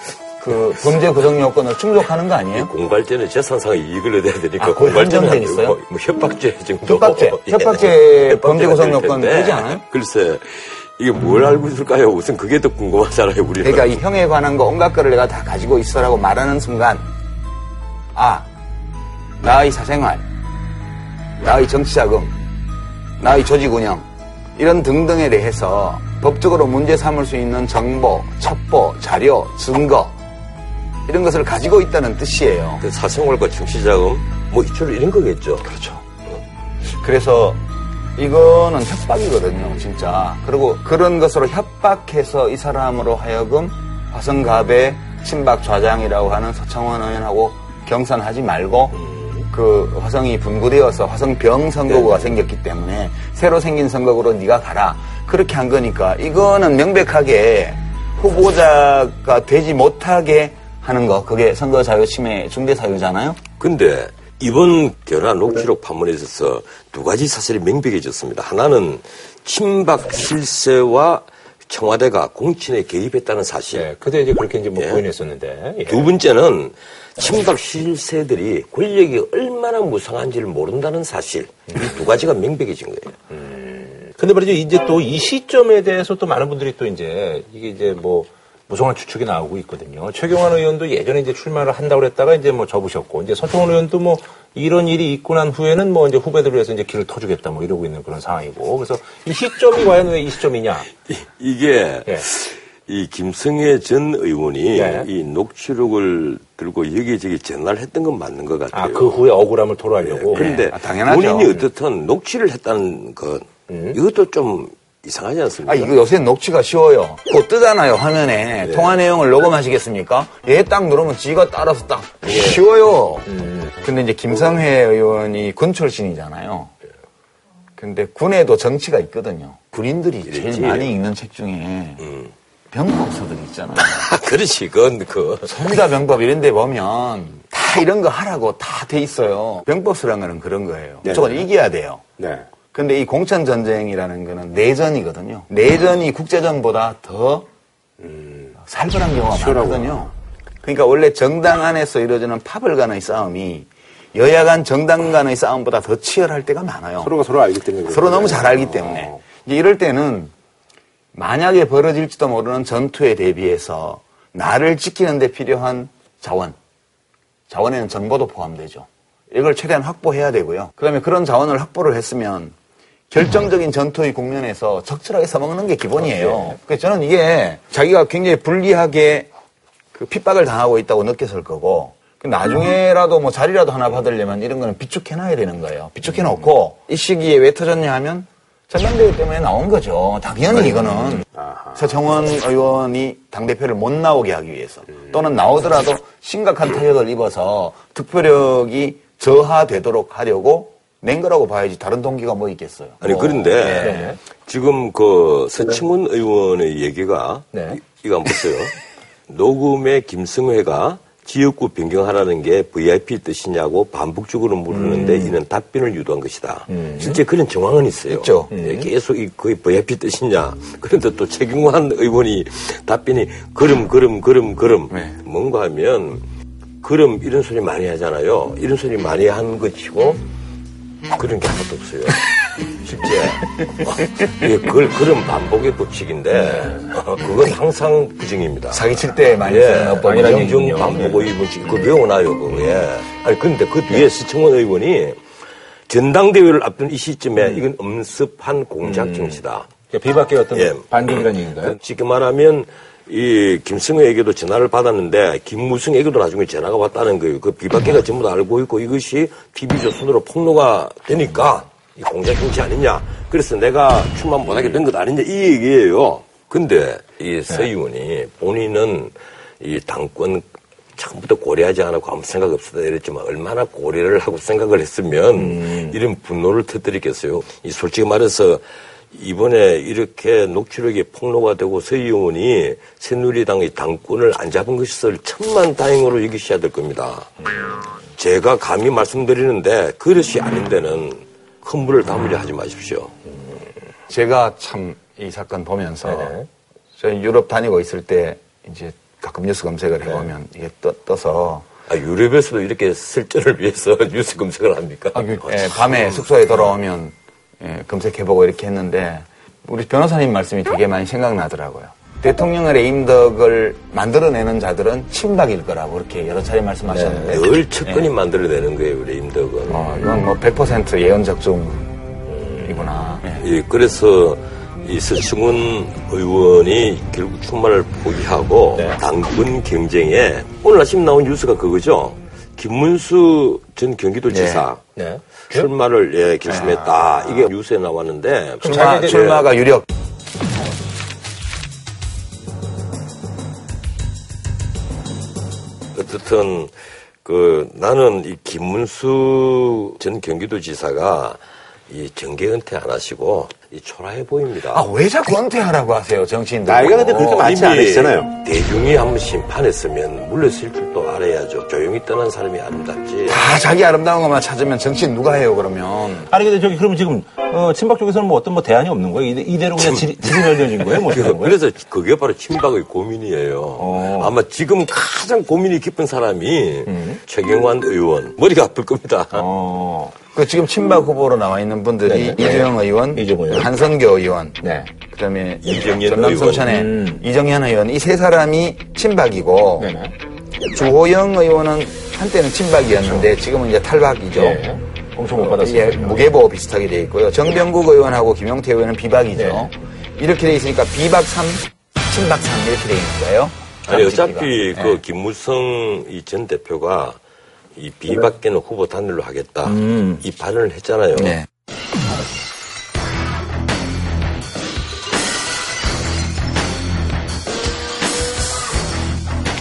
그 범죄 구성 요건을 충족하는 거 아니에요? 공갈죄는 재산상의 이익을 얻어야 되니까 아, 공갈죄는 안 있어요? 뭐 협박죄 정도. 협박죄. 예. 협박죄 범죄 구성 될 요건. 되지 않아요? 글쎄 이게 뭘 알고 있을까요? 우선 그게 더 궁금하잖아요 우리는. 그러니까 이 형에 관한 거 온갖 거를 내가 다 가지고 있어라고 말하는 순간 아 나의 사생활 나의 정치자금 나의 조직 운영 이런 등등에 대해서 법적으로 문제 삼을 수 있는 정보, 첩보, 자료, 증거 이런 것을 가지고 있다는 뜻이에요. 그 사생활과 정치자금 뭐 이처럼 이런 거겠죠. 그렇죠. 그래서 이거는 협박이거든요, 진짜. 그리고 그런 것으로 협박해서 이 사람으로 하여금 화성갑의 친박 좌장이라고 하는 서청원 의원하고 경선하지 말고 그 화성이 분구되어서 화성병 선거구가 생겼기 때문에 새로 생긴 선거구로 네가 가라. 그렇게 한 거니까 이거는 명백하게 후보자가 되지 못하게 하는 거 그게 선거 자유 침해 중대 사유잖아요. 근데 이번 견화 녹취록 판문에 있어서 두 가지 사실이 명백해졌습니다. 하나는 친박 실세와 청와대가 공천에 개입했다는 사실. 예, 그때 이제 그렇게 이제 뭐 예. 부인했었는데. 예. 두 번째는 친박 실세들이 권력이 얼마나 무상한지를 모른다는 사실. 이두 가지가 명백해진 거예요. 근데 말이죠, 이제 또 이 시점에 대해서 또 많은 분들이 또 이제, 이게 이제 뭐, 무성한 추측이 나오고 있거든요. 최경환 의원도 예전에 이제 출마를 한다고 그랬다가 이제 뭐 접으셨고, 이제 서청원 의원도 뭐 이런 일이 있고 난 후에는 뭐 이제 후배들을 위해서 이제 길을 터주겠다 뭐 이러고 있는 그런 상황이고. 그래서 이 시점이 과연 왜 이 시점이냐. 이, 게 예. 이 김성애 전 의원이 네. 이 녹취록을 들고 여기저기 전화를 했던 건 맞는 것 같아요. 아, 그 후에 억울함을 토로하려고. 그런데 아, 당연하죠. 본인이 어떻든 녹취를 했다는 것 이것도 좀 이상하지 않습니까? 아, 이거 요새 녹취가 쉬워요. 곧 뜨잖아요, 화면에. 통화 내용을 녹음하시겠습니까? 얘 딱 누르면 지가 따라서 딱. 쉬워요. 근데 이제 김성회 의원이 군 출신이잖아요. 근데 군에도 정치가 있거든요. 군인들이 제일. 많이 읽는 책 중에 병법서들 있잖아요. 아, 그렇지. 그건 그 소비자 병법 이런 데 보면 다 이런 거 하라고 다 돼 있어요. 병법서라는 거는 그런 거예요. 네. 무조건 이겨야 돼요. 네. 근데 이 공천 전쟁이라는 거는 내전이거든요. 내전이 국제전보다 더 살벌한 경우가 치열하구나. 많거든요. 그러니까 원래 정당 안에서 이루어지는 파벌 간의 싸움이 여야 간 정당 간의 싸움보다 더 치열할 때가 많아요. 서로가 서로 알기 때문에. 서로 너무. 잘 알기 때문에. 어. 이제 이럴 때는 만약에 벌어질지도 모르는 전투에 대비해서 나를 지키는 데 필요한 자원. 자원에는 정보도 포함되죠. 이걸 최대한 확보해야 되고요. 그 다음에 그런 자원을 확보를 했으면 결정적인 전투의 국면에서 적절하게 써먹는 게 기본이에요. 그래서 저는 이게 자기가 굉장히 불리하게 그 핍박을 당하고 있다고 느꼈을 거고 그 나중에라도 뭐 자리라도 하나 받으려면 이런 거는 비축해놔야 되는 거예요. 비축해놓고 이 시기에 왜 터졌냐 하면 전당대회 때문에 나온 거죠. 당연히 이거는 서청원 의원이 당대표를 못 나오게 하기 위해서 또는 나오더라도 심각한 타격을 입어서 득표력이 저하되도록 하려고 낸 거라고 봐야지 다른 동기가 뭐 있겠어요. 아니 뭐, 그런데 예. 지금 그 서청원 의원의 얘기가 네. 이, 이거 한번 보세요. 녹음의 김승회가 지역구 변경하라는 게 VIP 뜻이냐고 반복적으로 물었는데 이는 답변을 유도한 것이다. 실제 그런 정황은 있어요. 있죠. 예, 계속 이 거의 VIP 뜻이냐. 그런데 또 최경환 의원이 답변이 그럼 그럼 그럼 그럼 네. 뭔가 하면 그럼 이런 소리 많이 하잖아요. 이런 소리 많이 하는 것 치고 그런 게 하나도 없어요. 실제 예, 그걸 그런 반복의 법칙인데 어, 그건 항상 부정입니다. 사기칠 때 많이 예, 쓰는 어법이라는 양정 얘기군요. 반복 의원칙 그거 외워놔요 그거 예. 아니 근데 그 뒤에 서청원 의원이 전당대회를 앞둔 이 시점에 이건 엄습한 공작 정치다. 비박계 어떤 예. 반격이라는 얘기인가요? 쉽게 말하면 이 김승우에게도 전화를 받았는데 김무승에게도 나중에 전화가 왔다는 거예요. 그 비박계가 전부 다 알고 있고 이것이 TV조선으로 폭로가 되니까 이 공작 정치 아니냐. 그래서 내가 출마 못하게 된 것 아니냐 이 얘기예요. 근데 이 서 의원이 본인은 이 당권 처음부터 고려하지 않고 아무 생각 없었다 이랬지만 얼마나 고려를 하고 생각을 했으면 이런 분노를 터뜨리겠어요. 이 솔직히 말해서 이번에 이렇게 녹취록이 폭로가 되고 서 의원이 새누리당의 당권을 안 잡은 것을 천만 다행으로 여기셔야 될 겁니다. 제가 감히 말씀드리는데 그릇이 아닌 데는 큰 물을 담으려 하지 마십시오. 제가 참 이 사건 보면서 네. 저희 유럽 다니고 있을 때 이제 가끔 뉴스 검색을 해보면 이게 떠, 떠서 아, 유럽에서도 이렇게 설전을 위해서 뉴스 검색을 합니까? 아, 그, 예, 밤에 숙소에 돌아오면 예, 검색해보고 이렇게 했는데 우리 변호사님 말씀이 되게 많이 생각나더라고요. 대통령의 레임덕을 만들어내는 자들은 친박일 거라고 그렇게 여러 차례 말씀하셨는데 늘 측근이 만들어내는 거예요, 레임덕은. 어, 이건 뭐 100% 예언 적중이구나. 예. 예, 그래서 이 서충훈 의원이 결국 출마를 포기하고 네. 당권 경쟁에 오늘 아침 나온 뉴스가 그거죠. 김문수 전 경기도지사 네. 출마를 예, 결심했다. 이게 뉴스에 나왔는데 출마, 출마가 유력. 어떻든 그 나는 이 김문수 전 경기도지사가 이 정계 은퇴 안 하시고 이 초라해 보입니다. 아, 왜 자꾸 은퇴하라고 하세요, 정치인들? 나이가 근데 그렇게 많지 이미 않으시잖아요. 대중이 한번 심판했으면 물러설 줄도 알아야죠. 조용히 떠난 사람이 아름답지. 다 자기 아름다운 것만 찾으면 정치인 누가 해요, 그러면? 아니 근데 저기 그러면 지금 어, 친박 쪽에서는 뭐 어떤 뭐 대안이 없는 거예요? 이대- 이대로 그냥 지- 지진열려진 거예요? 뭐 거예요? 그래서 그게 바로 친박의 고민이에요. 어. 아마 지금 가장 고민이 깊은 사람이 최경환 의원. 머리가 아플 겁니다. 어, 그 지금 친박 후보로 나와 있는 분들이 네, 네. 의원, 이재명 의원. 한선교 의원, 네. 그다음에 전남. 순천의 음. 이정현 의원 이 세 사람이 친박이고 네네. 주호영 의원은 한때는 친박이었는데 지금은 이제 탈박이죠. 예. 엄청 못 받았어요. 예, 무게보 비슷하게 돼 있고요. 정병국 의원하고 김용태 의원은 비박이죠. 네. 이렇게 돼 있으니까 비박 3, 친박 3 이렇게 돼 있는 거예요. 아니. 어차피 예. 그 김무성 이전 대표가 이 비박계는 후보 단일로 하겠다 음. 이 발언을 했잖아요. 네.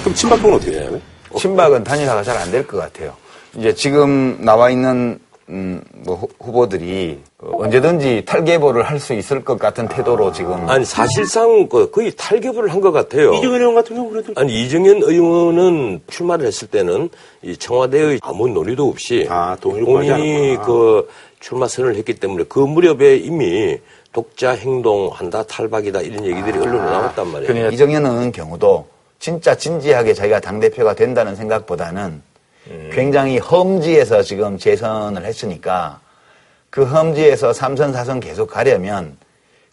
그럼 친박 쪽은 어떻게 해요? 친박은 단일화가 잘 안 될 것 같아요. 이제 지금 나와 있는 음, 뭐 후- 후보들이 그 언제든지 탈계보를 할 수 있을 것 같은 태도로 지금 아니 사실상 그 거의 탈격을 한것 같아요. 이정현 의원 같은 경우 그래도 아니 이정현 의원은 출마를 했을 때는 이 청와대의 아무 논의도 없이 아, 본인이. 그 출마 선을 했기 때문에 그 무렵에 이미 독자 행동한다 탈박이다 이런 얘기들이 언론에 나왔단 말이에요. 그러니까 이정현 의원 경우도 진짜 진지하게 자기가 당 대표가 된다는 생각보다는 굉장히 험지에서 지금 재선을 했으니까 그 험지에서 삼선 사선 계속 가려면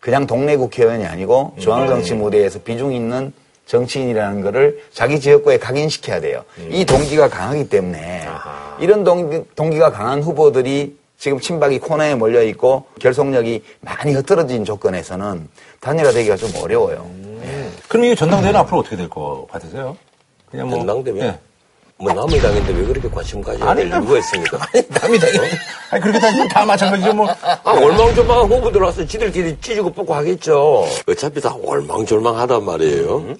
그냥 동네 국회의원이 아니고 중앙정치 무대에서 비중 있는 정치인이라는 거를 자기 지역구에 각인시켜야 돼요. 이 동기가 강하기 때문에 이런 동기, 동기가 강한 후보들이 지금 친박이 코너에 몰려 있고 결속력이 많이 흐트러진 조건에서는 단일화되기가 좀 어려워요. 그럼 이게 전당대회는 앞으로 어떻게 될 것 같으세요? 그냥 뭐 전당대회? 예. 뭐 남의 당인데 왜 그렇게 관심 가져야 될 아니, 이유가 있습니까? 남이다. 아니 그렇게 따지면 다 마찬가지죠 뭐. 아, 월망졸망한 후보들 와서 지들끼리 찢고 뽑고 하겠죠. 어차피 다 월망졸망하단 말이에요.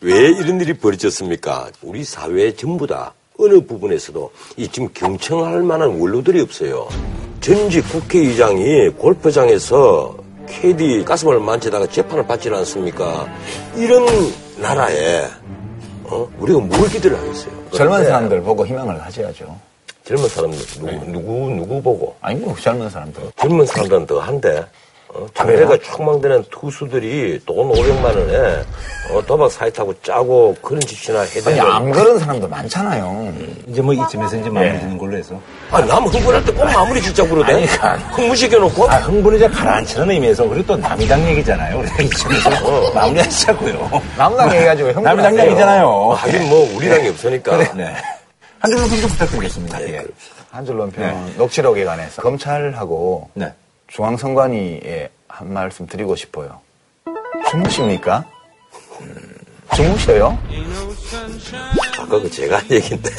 왜 이런 일이 벌어졌습니까? 우리 사회 전부 다 어느 부분에서도 이 지금 경청할 만한 원로들이 없어요. 전직 국회의장이 골프장에서 캐디 가슴을 만지다가 재판을 받지 않습니까? 이런 나라에 어? 우리가 뭘 기대를 하겠어요? 젊은 그런데 사람들 보고 희망을 가져야죠. 젊은 사람들 누구 누구 누구 보고 아니 뭐 젊은 사람들. 젊은 사람들은 더 한데 어, 장래가 촉망되는 투수들이 돈 500만 원에 어, 도박 사이트하고 짜고 그런 짓이나 아니 해대면 안 그런 사람도 많잖아요. 이제 뭐 이쯤에서 이제 마무리 짓는 걸로 해서. 아, 남 흥분할 때 꼭 마무리 짓자 그러대 아니, 아니. 흥분시켜놓고 아, 흥분을 이제 가라앉히는 의미에서, 그리고 또 남이당 얘기잖아요. 우리가 이쯤에서 마무리하시자고요. 남당 얘기가지고 왜 흥분 남이당 얘기잖아요. 하긴 뭐 우리 당이 없으니까 네. 한 줄로 평좀 부탁드리겠습니다. 예. 한줄론 평 녹취록에 관해서 검찰하고 네. 중앙선관위에 한 말씀 드리고 싶어요. 주무십니까? 음, 주무셔요? 아까 그 제가 한 얘기인데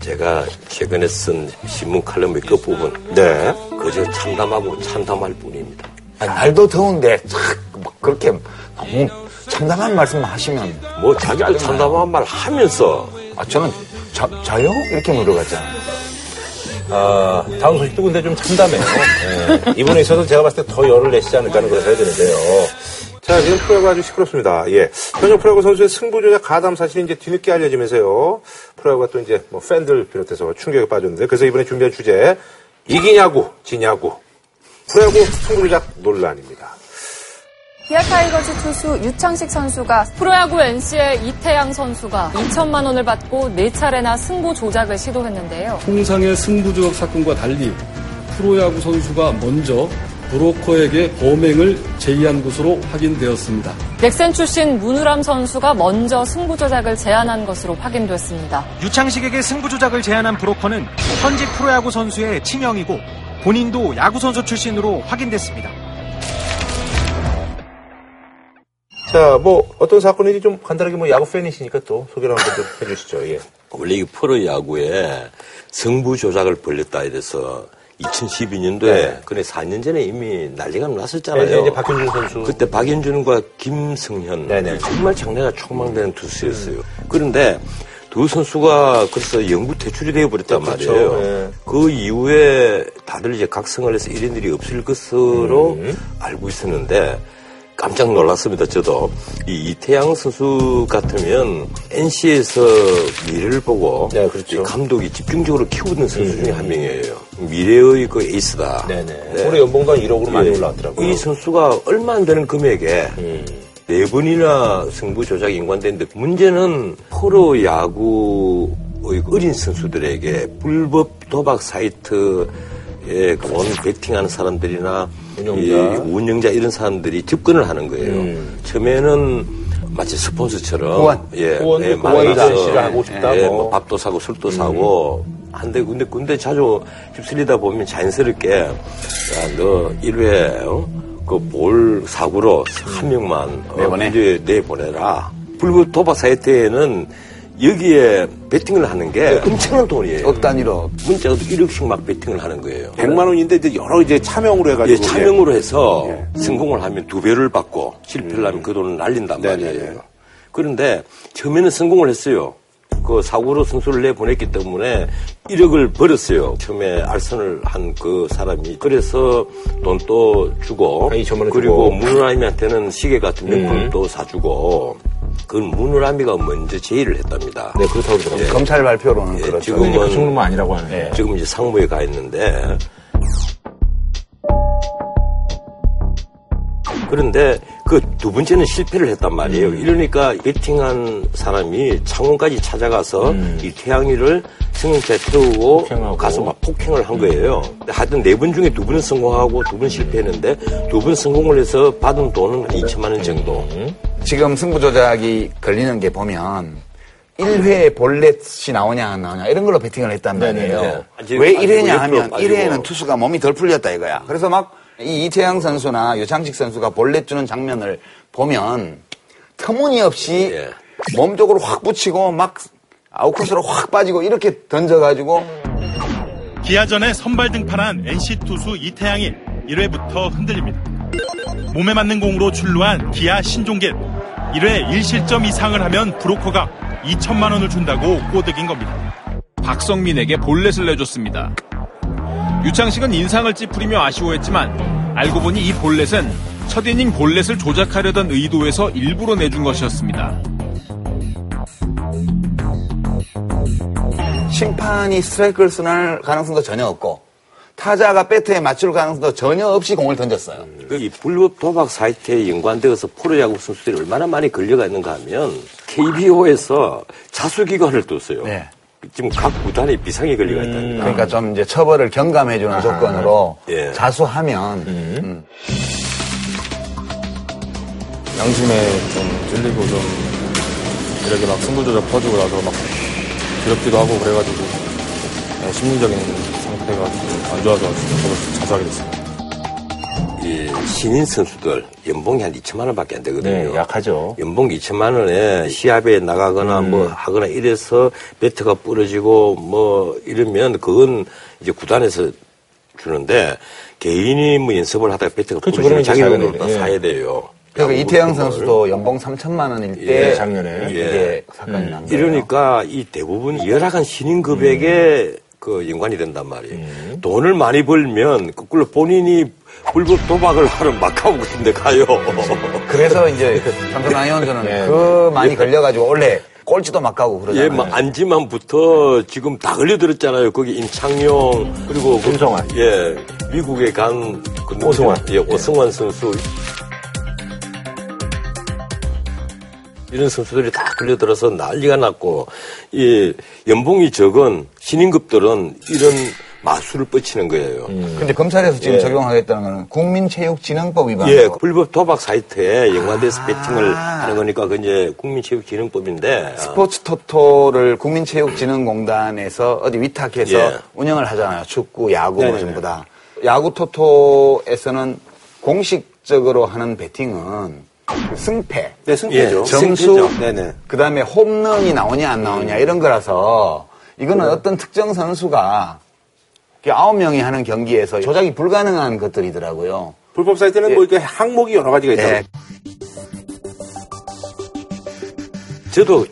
제가 최근에 쓴 신문 칼럼의 끝부분 네. 그저 참담하고 참담할 뿐입니다 아니, 날도 더운데 참막 그렇게 너무 참담한 말씀 하시면 뭐 자기도 참담한 말 하면서 아 저는 자, 자요? 이렇게 물어봤잖아요. 아, 다음 소식도 근데 좀 참담해요. 예. 이번에 있어서 제가 봤을 때 더 열을 내시지 않을까 하는 그런 생각이 드는데요. 자, 지금 프로야구 아주 시끄럽습니다. 예. 현역 프로야구 선수의 승부조작 가담 사실이 이제 뒤늦게 알려지면서요. 프로야구가 또 이제 뭐 팬들 비롯해서 충격에 빠졌는데 그래서 이번에 준비한 주제 이기냐고 지냐고 프로야구 승부조작 논란입니다. 기아 타이거즈 투수 유창식 선수가 프로야구 NC의 이태양 선수가 2천만 원을 받고 4차례나 승부 조작을 시도했는데요. 통상의 승부 조작 사건과 달리 프로야구 선수가 먼저 브로커에게 범행을 제의한 것으로 확인되었습니다. 넥센 출신 문우람 선수가 먼저 승부 조작을 제안한 것으로 확인됐습니다. 유창식에게 승부 조작을 제안한 브로커는 현직 프로야구 선수의 친형이고 본인도 야구 선수 출신으로 확인됐습니다. 자, 뭐 어떤 사건인지 좀 간단하게 뭐 야구 팬이시니까 또 소개를 한번 좀 해주시죠. 예. 원래 이 프로 야구에 승부 조작을 벌렸다 이래서 2012년도에 네. 그래 4년 전에 이미 난리가 났었잖아요. 네, 이제 박현준 선수. 그때 박현준과 김승현 네네. 정말 장래가 촉망되는 투수였어요. 그런데 두 선수가 그래서 영구 퇴출이 되어 버렸단 그렇죠. 말이에요. 네. 그 이후에 다들 이제 각성을 해서 이런 일이 없을 것으로 음. 알고 있었는데 깜짝 놀랐습니다. 저도 이 이태양 선수 같으면 NC에서 미래를 보고 네, 그렇죠. 음. 이 감독이 집중적으로 키우는 선수 중에 한 명이에요. 미래의 그 에이스다. 네네. 올해 연봉도 한 1억으로 많이 예. 올라왔더라고요. 이 선수가 얼마 안 되는 금액에 음. 네 번이나 승부 조작이 인관됐는데 문제는 프로 야구의 어린 선수들에게 불법 도박 사이트 에온 베팅하는 사람들이나 운영자. 이 운영자 이런 사람들이 접근을 하는 거예요. 음. 처음에는 마치 스폰서처럼 후원. 예, 후원, 예. 만나서 하고 싶다, 예, 뭐. 뭐 밥도 사고 술도 사고 한데 근데 근데 자주 휩쓸리다 보면 자연스럽게 야너 1회 어? 그볼 사고로 한 명만 어, 내보내? 내보내라. 불법 도박 사이트에는 여기에 베팅을 하는 게 엄청난 돈이에요. 억 단위로 문자도 1억씩 막 베팅을 하는 거예요. 100만 원인데 이제 여러 이제 차명으로 예, 해가지고. 차명으로 해서 성공을 하면 두 배를 받고 실패를 하면 그 돈을 날린단. 말이에요. 그런데 처음에는 성공을 했어요. 그 사고로 선수를 내보냈기 때문에 1억을 벌었어요. 처음에 알선을 한 그 사람이. 그래서 돈 또 주고. 한 2천만 원 그리고. 문우라미한테는 시계 같은 명품도 사주고. 그건 문우라미가 먼저 제의를 했답니다. 네, 그렇다고 그러더라고요. 검찰 발표로는 예, 그렇죠. 지금은 근데 그 정도는 아니라고 하네요. 지금 이제 상무에 가 있는데 그런데 그 두 번째는 실패를 했단 말이에요. 음. 이러니까 베팅한 사람이 창원까지 찾아가서 이 태양이를 승용차에 태우고 음. 폭행하고. 음. 가서 막 폭행을 한 거예요. 하여튼 네 번 중에 두 번은 성공하고 두번 실패했는데 두번 성공을 해서 받은 돈은 한 2천만 원 정도. 음. 지금 승부 조작이 걸리는 게 보면 1회에 볼넷이 나오냐 안 나오냐 이런 걸로 베팅을 했단 말이에요. 네네네. 아직- 왜 아직 1회냐 옆으로 하면 빠지고. 1회에는 투수가 몸이 덜 풀렸다 이거야. 그래서 막 이 이태양 선수나 유창식 선수가 볼넷 주는 장면을 보면 터무니없이 예. 몸 쪽으로 확 붙이고 막 아웃코스로 확 빠지고 이렇게 던져가지고 기아전에 선발 등판한 NC 투수 이태양이 1회부터 흔들립니다. 몸에 맞는 공으로 출루한 기아 신종길 1회 1실점 이상을 하면 브로커가 2천만 원을 준다고 꼬드긴 겁니다. 박성민에게 볼넷을 내줬습니다. 유창식은 인상을 찌푸리며 아쉬워했지만 알고 보니 이 볼넷은 첫 이닝 볼넷을 조작하려던 의도에서 일부러 내준 것이었습니다. 심판이 스트라이크를 쓰날 가능성도 전혀 없고 타자가 배트에 맞출 가능성도 전혀 없이 공을 던졌어요. 음. 그 이 불법 도박 사이트에 연관되어서 포로야구 선수들이 얼마나 많이 걸려가 있는가 하면 KBO에서 자수기관을 뒀어요. 네. 지금 각 구단에 비상이 걸려가 있다는 거 그러니까 좀 이제 처벌을 경감해주는 조건으로 예. 자수하면 음. 양심에 좀 찔리고 좀 이렇게 막 승부조작 퍼지고 나서 막 두렵기도 하고 그래가지고 네, 심리적인 상태가 좀안 좋아서 저도 자수하게 됐습니다. 이 신인 선수들 연봉이 한 2천만 원밖에 안 되거든요. 네, 약하죠. 연봉 2천만 원에 시합에 나가거나 뭐 하거나 이래서 배트가 부러지고 뭐 이러면 그건 이제 구단에서 주는데 개인이 뭐 연습을 하다가 배트가 그렇죠. 부러지면 자기 돈으로 사야 다. 사야 돼요. 그러니까 상품을. 선수도 연봉 3천만 원일 때 예, 작년에. 이게 예. 사건이 난 거예요. 이러니까 이 대부분 열악한 신인급에게 그 연관이 된단 말이에요. 돈을 많이 벌면 거꾸로 본인이 불법 도박을 하러 마카오 같은 데 가요. 그래서 이제 삼성 라이온즈는 네. 그 많이 걸려가지고 원래 꼴찌도 막 가고 그러잖아요. 예, 막 안지만부터 지금 다 걸려들었잖아요. 거기 임창용 그리고 그- 김성환. 예, 미국에 간 그? 오승환. 예, 오승환 선수. 이런 선수들이 다 걸려들어서 난리가 났고 이 연봉이 적은 신인급들은 이런 마술을 뻗치는 거예요. 근데 검찰에서 지금 예. 적용하겠다는 거는 국민체육진흥법 위반. 예, 불법 도박 사이트에 연관돼서 배팅을 하는 거니까 그 이제 국민체육진흥법인데 스포츠 토토를 국민체육진흥공단에서 어디 위탁해서 예. 운영을 하잖아요. 축구, 야구 뭐 네네네. 전부 다. 야구 토토에서는 공식적으로 하는 배팅은 승패, 네, 승패죠. 예, 점수. 네네. 그다음에 홈런이 나오냐 안 나오냐 이런 거라서 이거는 어떤 특정 선수가 아홉 명이 하는 경기에서 조작이 불가능한 것들이더라고요. 불법 사이트는 뭐 이렇게 항목이 여러 가지가 있다고. 예. 저도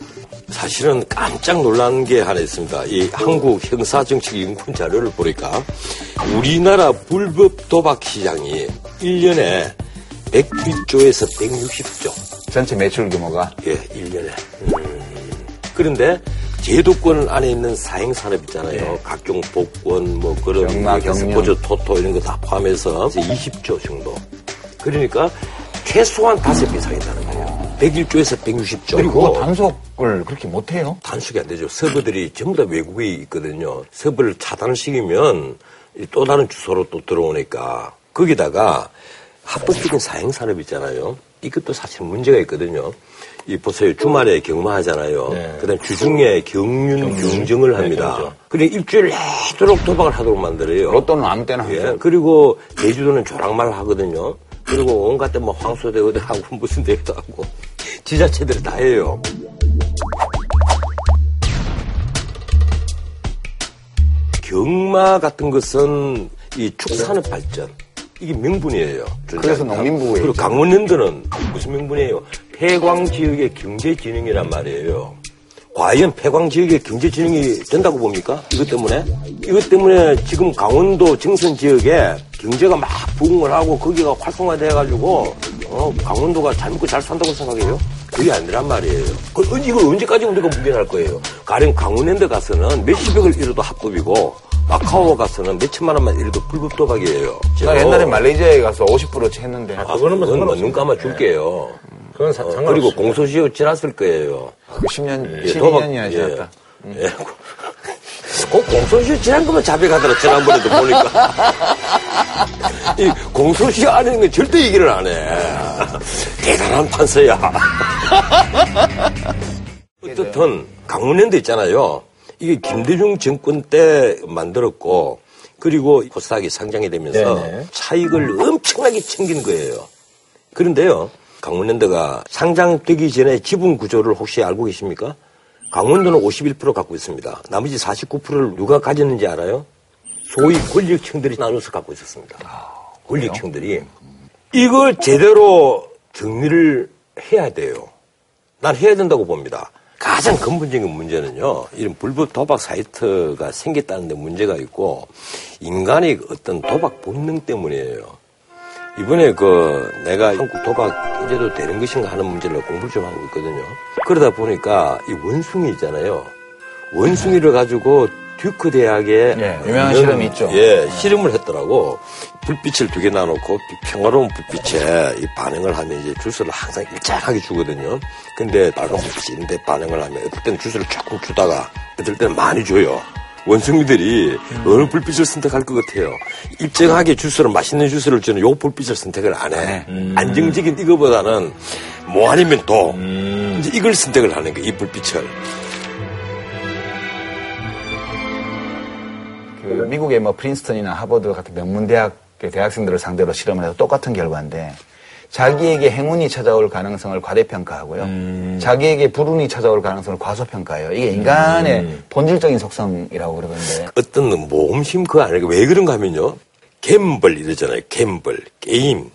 사실은 깜짝 놀란 게 하나 있습니다. 이 한국 형사정치인권 자료를 보니까 우리나라 불법 도박 시장이 1년에 101조에서 160조. 전체 매출 규모가 예, 1년에. 그런데 제도권 안에 있는 사행 산업 있잖아요. 각종 복권, 뭐 그런 경마, 경륜. 스포츠 토토 이런 거 다 포함해서 20조 정도. 그러니까 최소한 다섯 배 이상이라는 거예요. 101조에서 160조. 그리고 단속을 그렇게 못해요. 단속이 안 되죠. 서버들이 전부 다 외국에 있거든요. 서버를 차단시키면 이또 다른 주소로 또 들어오니까 거기다가 합법적인 사행산업 있잖아요. 이것도 사실 문제가 있거든요. 이 보세요. 주말에 경마하잖아요. 네. 그다음 주중에 경륜 경정을 합니다. 경정. 그래 일주일 내도록 도박을 하도록 만들어요. 로또는 아무 때나 예. 하죠. 그리고 제주도는 조랑말 하거든요. 그리고 온갖 데뭐 황소대교도 하고 무슨 대회도 하고 지자체들이 다 해요. 경마 같은 것은 이 축산업 발전 이게 명분이에요. 그래서 농림부에 그리고. 강원랜드는 무슨 명분이에요? 폐광 지역의 경제 진흥이란 말이에요. 과연 폐광 지역의 경제 진흥이 된다고 봅니까? 이것 때문에? 이것 때문에 지금 강원도 정선 지역에 경제가 막 부흥을 하고 거기가 활성화돼가지고 어, 강원도가 잘 먹고 잘 산다고 생각해요? 그게 아니란 말이에요. 그, 이걸 언제까지 우리가 묵인할 거예요? 가령 강원랜드 가서는 몇십억을 잃어도 합법이고 마카오 가서는 몇 천만 원만 잃어도 불법 도박이에요. 나 옛날에 말레이시아에 가서 50%치 했는데. 아, 그거는 뭐 상관없어요. 눈 감아 줄게요. 그건 사- 어. 그리고 공소시효 지났을 거예요. 그 10년, 예, 12년이나 지났다. 예. 예. 꼭 공소시효 지난 것만 자백하더라, 지난번에도 보니까. 이 공소시효 안 하는 건 절대 얘기를 안 해. 대단한 판사야. 어떻든 강원랜드 있잖아요. 이게 김대중 정권 때 만들었고 그리고 코스닥이 상장이 되면서 네네. 차익을 엄청나게 챙긴 거예요. 그런데요, 강원랜드가 상장되기 전에 지분 구조를 혹시 알고 계십니까? 강원도는 51% 갖고 있습니다. 나머지 49%를 누가 가졌는지 알아요? 소위 권력층들이 나눠서 갖고 있었습니다. 권력층들이. 이걸 제대로 정리를 해야 돼요. 난 해야 된다고 봅니다. 가장 근본적인 문제는요, 이런 불법 도박 사이트가 생겼다는 데 문제가 있고, 인간의 어떤 도박 본능 때문이에요. 이번에 그 내가 한국 도박 이제도 되는 것인가 하는 문제를 공부를 좀 하고 있거든요. 그러다 보니까 이 원숭이 있잖아요. 원숭이를 가지고 듀크 대학에 예, 유명한 실험이 있죠. 예, 실험을 했더라고. 불빛을 두 개 나놓고 평화로운 불빛에 이 반응을 하면 이제 주스를 항상 일정하게 주거든요. 근데 빨간 있는데 반응을 하면 어떨 때는 주스를 조금 주다가 어떨 때는 많이 줘요. 원숭이들이 어느 불빛을 선택할 것 같아요. 일정하게 주스를 맛있는 주스를 주는 요 불빛을 선택을 안 해. 안정적인 이거보다는 뭐 아니면 또 이제 이걸 선택을 하는 거이 불빛을. 그 미국의 뭐 프린스턴이나 하버드 같은 명문 대학 대학생들을 상대로 실험을 해서 똑같은 결과인데 자기에게 행운이 찾아올 가능성을 과대평가하고요. 자기에게 불운이 찾아올 가능성을 과소평가해요. 이게 인간의 본질적인 속성이라고 그러던데. 어떤 모험심 그거 아니고 왜 그런가 하면요. gamble 이러잖아요. gamble. 게임.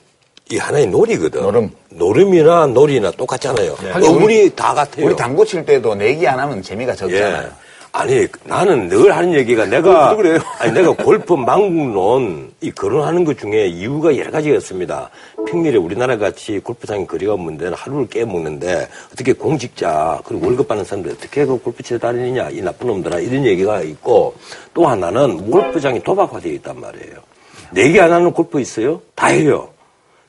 이 하나의 놀이거든. 노름. 노름이나 놀이나 똑같잖아요. 어머니 다 같아요. 우리 당구 칠 때도 내기 안 하면 재미가 적잖아요. 예. 아니 나는 늘 하는 얘기가 내가 아니 내가 골프 망국론 이 거론하는 것 중에 이유가 여러 가지가 있습니다. 평일에 우리나라 같이 골프장에 거리가 없는 데는 하루를 깨먹는데 어떻게 공직자 그리고 월급 받는 사람들 어떻게 그 골프 치러 다니느냐 이 나쁜 놈들아 이런 얘기가 있고 또 하나는 골프장이 도박화되어 있단 말이에요. 내기 안 하는 골프 있어요? 다 해요.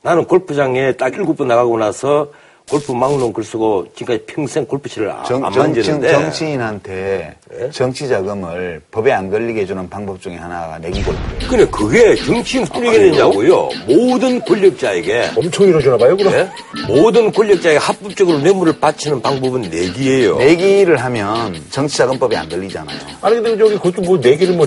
나는 골프장에 딱 일곱 번 나가고 나서 골프 막론 글 쓰고 지금까지 평생 골프치를 아- 정, 안 정, 만지는데 정치인한테 정치 자금을 법에 안 걸리게 해주는 방법 중에 하나가 내기 골프예요. 근데 그게 정치인 뿐이겠느냐고요. 모든 권력자에게 엄청 이러주나 봐요, 그럼. 예? 모든 권력자에게 합법적으로 뇌물을 바치는 방법은 내기예요. 내기를 하면 정치 자금법에 안 걸리잖아요. 아니, 근데 저기 그것도 뭐 내기를 뭐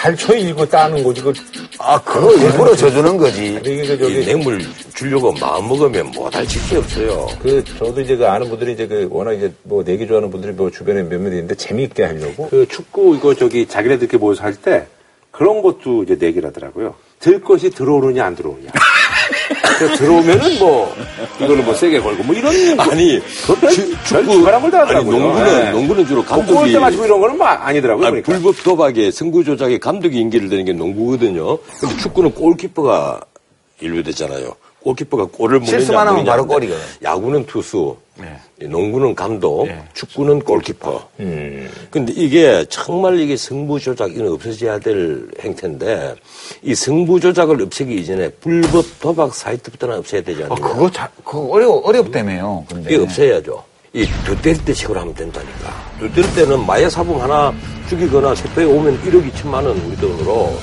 잘 쳐 일고 따는 거지. 그, 아, 그거 일부러 져주는 거지. 이게 그이 저기, 뇌물 주려고 마음 먹으면 못할 짓이 없어요. 그, 저도 이제 그 아는 분들이 이제 그 워낙 이제 뭐 내기 좋아하는 분들이 뭐 주변에 몇몇 있는데 재미있게 하려고. 그 축구 이거 저기 자기네들 이렇게 모여서 할 때 그런 것도 이제 내기를 하더라고요. 들 것이 들어오느냐 안 들어오느냐. 들어오면은 뭐 이거는 뭐 세게 걸고 뭐 이런 아니 축구 주관한 걸다 아니 하더라고요. 농구는 네. 농구는 주로 뭐 감독이 맞추고 이런 거는 뭐 아니더라고요. 아니, 그러니까. 불법 도박에 승부 조작에 감독이 인기를 되는 게 농구거든요. 근데 축구는 골키퍼가 인류됐잖아요. 골키퍼가 골을 먹느냐 실수만 하면 바로 하는데 골이거든. 야구는 투수, 네. 농구는 감독, 축구는 골키퍼. 음. 근데 이게 정말 이게 승부 조작 이는 없어져야 될 행태인데 이 승부 조작을 없애기 이전에 불법 도박 사이트부터는 없애야 되지 아, 않느냐. 그거 자, 그거 어려, 어렵다며요. 근데. 이게 없애야죠. 이 두테르테 식으로 하면 된다니까. 두테르테는 마약 사범 하나 죽이거나 세배에 오면 1억 2천만 원 우리 돈으로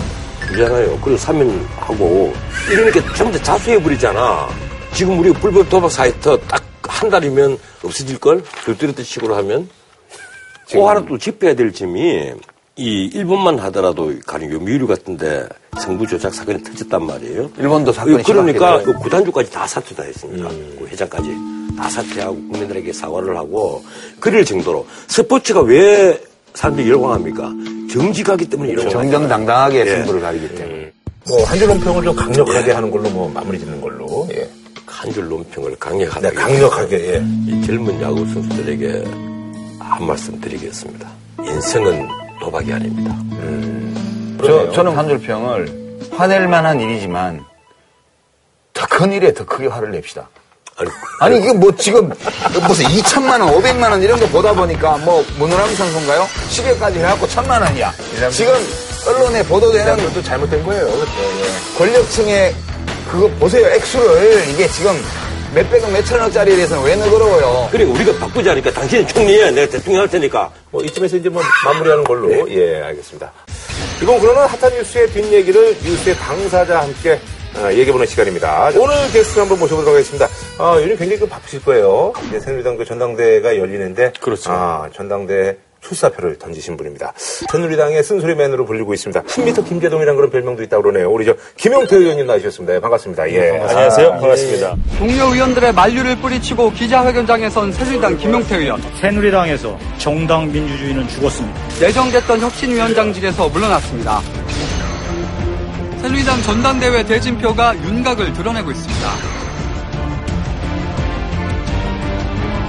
주잖아요. 그리고 사면 하고 이러니까 전부 다 자수해 버리잖아. 지금 우리 불법 도박 사이트 딱 한 달이면 없어질걸? 두테르테 식으로 하면. 또 하나 또 짚어야 될 점이 이 일본만 하더라도 가령 요미우리 같은데 정부 조작 사건이 터졌단 말이에요. 일본도 사건이 그러니까 심각해져요. 그 구단주까지 다 사퇴 다 했습니다. 그 회장까지 다 사퇴하고 국민들에게 사과를 하고 그럴 정도로 스포츠가 왜 사람들이 열광합니까? 정직하기 때문에 열광합니다. 정정당당하게 예. 승부를 가리기 때문에. 뭐 한줄 논평을 좀 강력하게 하는 걸로 뭐 마무리 짓는 걸로. 예. 한 줄 논평을 강력하게 네, 강력하게. 예. 이 젊은 야구 선수들에게 한 말씀 드리겠습니다. 인생은 도박이 아닙니다. 저, 저는 한 줄 평을 화낼 만한 일이지만 더 큰 일에 더 크게 화를 냅시다. 아니, 아니 이게 뭐 지금 무슨 2천만 원, 500만 원 이런 거 보다 보니까 뭐 문호람 선수인가요? 시계까지 해갖고 천만 원이야. 지금 언론에 보도되는 그것도 잘못된 거예요. 권력층의 그거 보세요 액수를 이게 지금 몇백억 몇천억짜리에 대해서는 왜 너그러워요? 그러니까 우리가 바꾸자니까 당신이 총리야. 내가 대통령 할 테니까. 뭐 이쯤에서 이제 뭐 마무리하는 걸로 예 알겠습니다. 이번 그러는 핫한 뉴스의 뒷얘기를 뉴스의 당사자와 함께 어, 얘기해보는 시간입니다. 오늘 게스트 한번 모셔보도록 하겠습니다. 아, 요즘 굉장히 좀 바쁘실 거예요. 이제 새누리당 그 전당대회가 열리는데 그렇죠. 아, 전당대 출사표를 던지신 분입니다. 새누리당의 쓴소리맨으로 불리고 있습니다. 10m 김재동이라는 그런 별명도 있다고 그러네요. 우리 저 김용태 의원님 나오셨습니다. 예, 반갑습니다. 예. 안녕하세요. 반갑습니다. 동료 의원들의 만류를 뿌리치고 기자회견장에 선 새누리당 김용태 의원. 새누리당에서 정당 민주주의는 죽었습니다. 내정됐던 혁신위원장직에서 물러났습니다. 새누리당 전당대회 대진표가 윤곽을 드러내고 있습니다.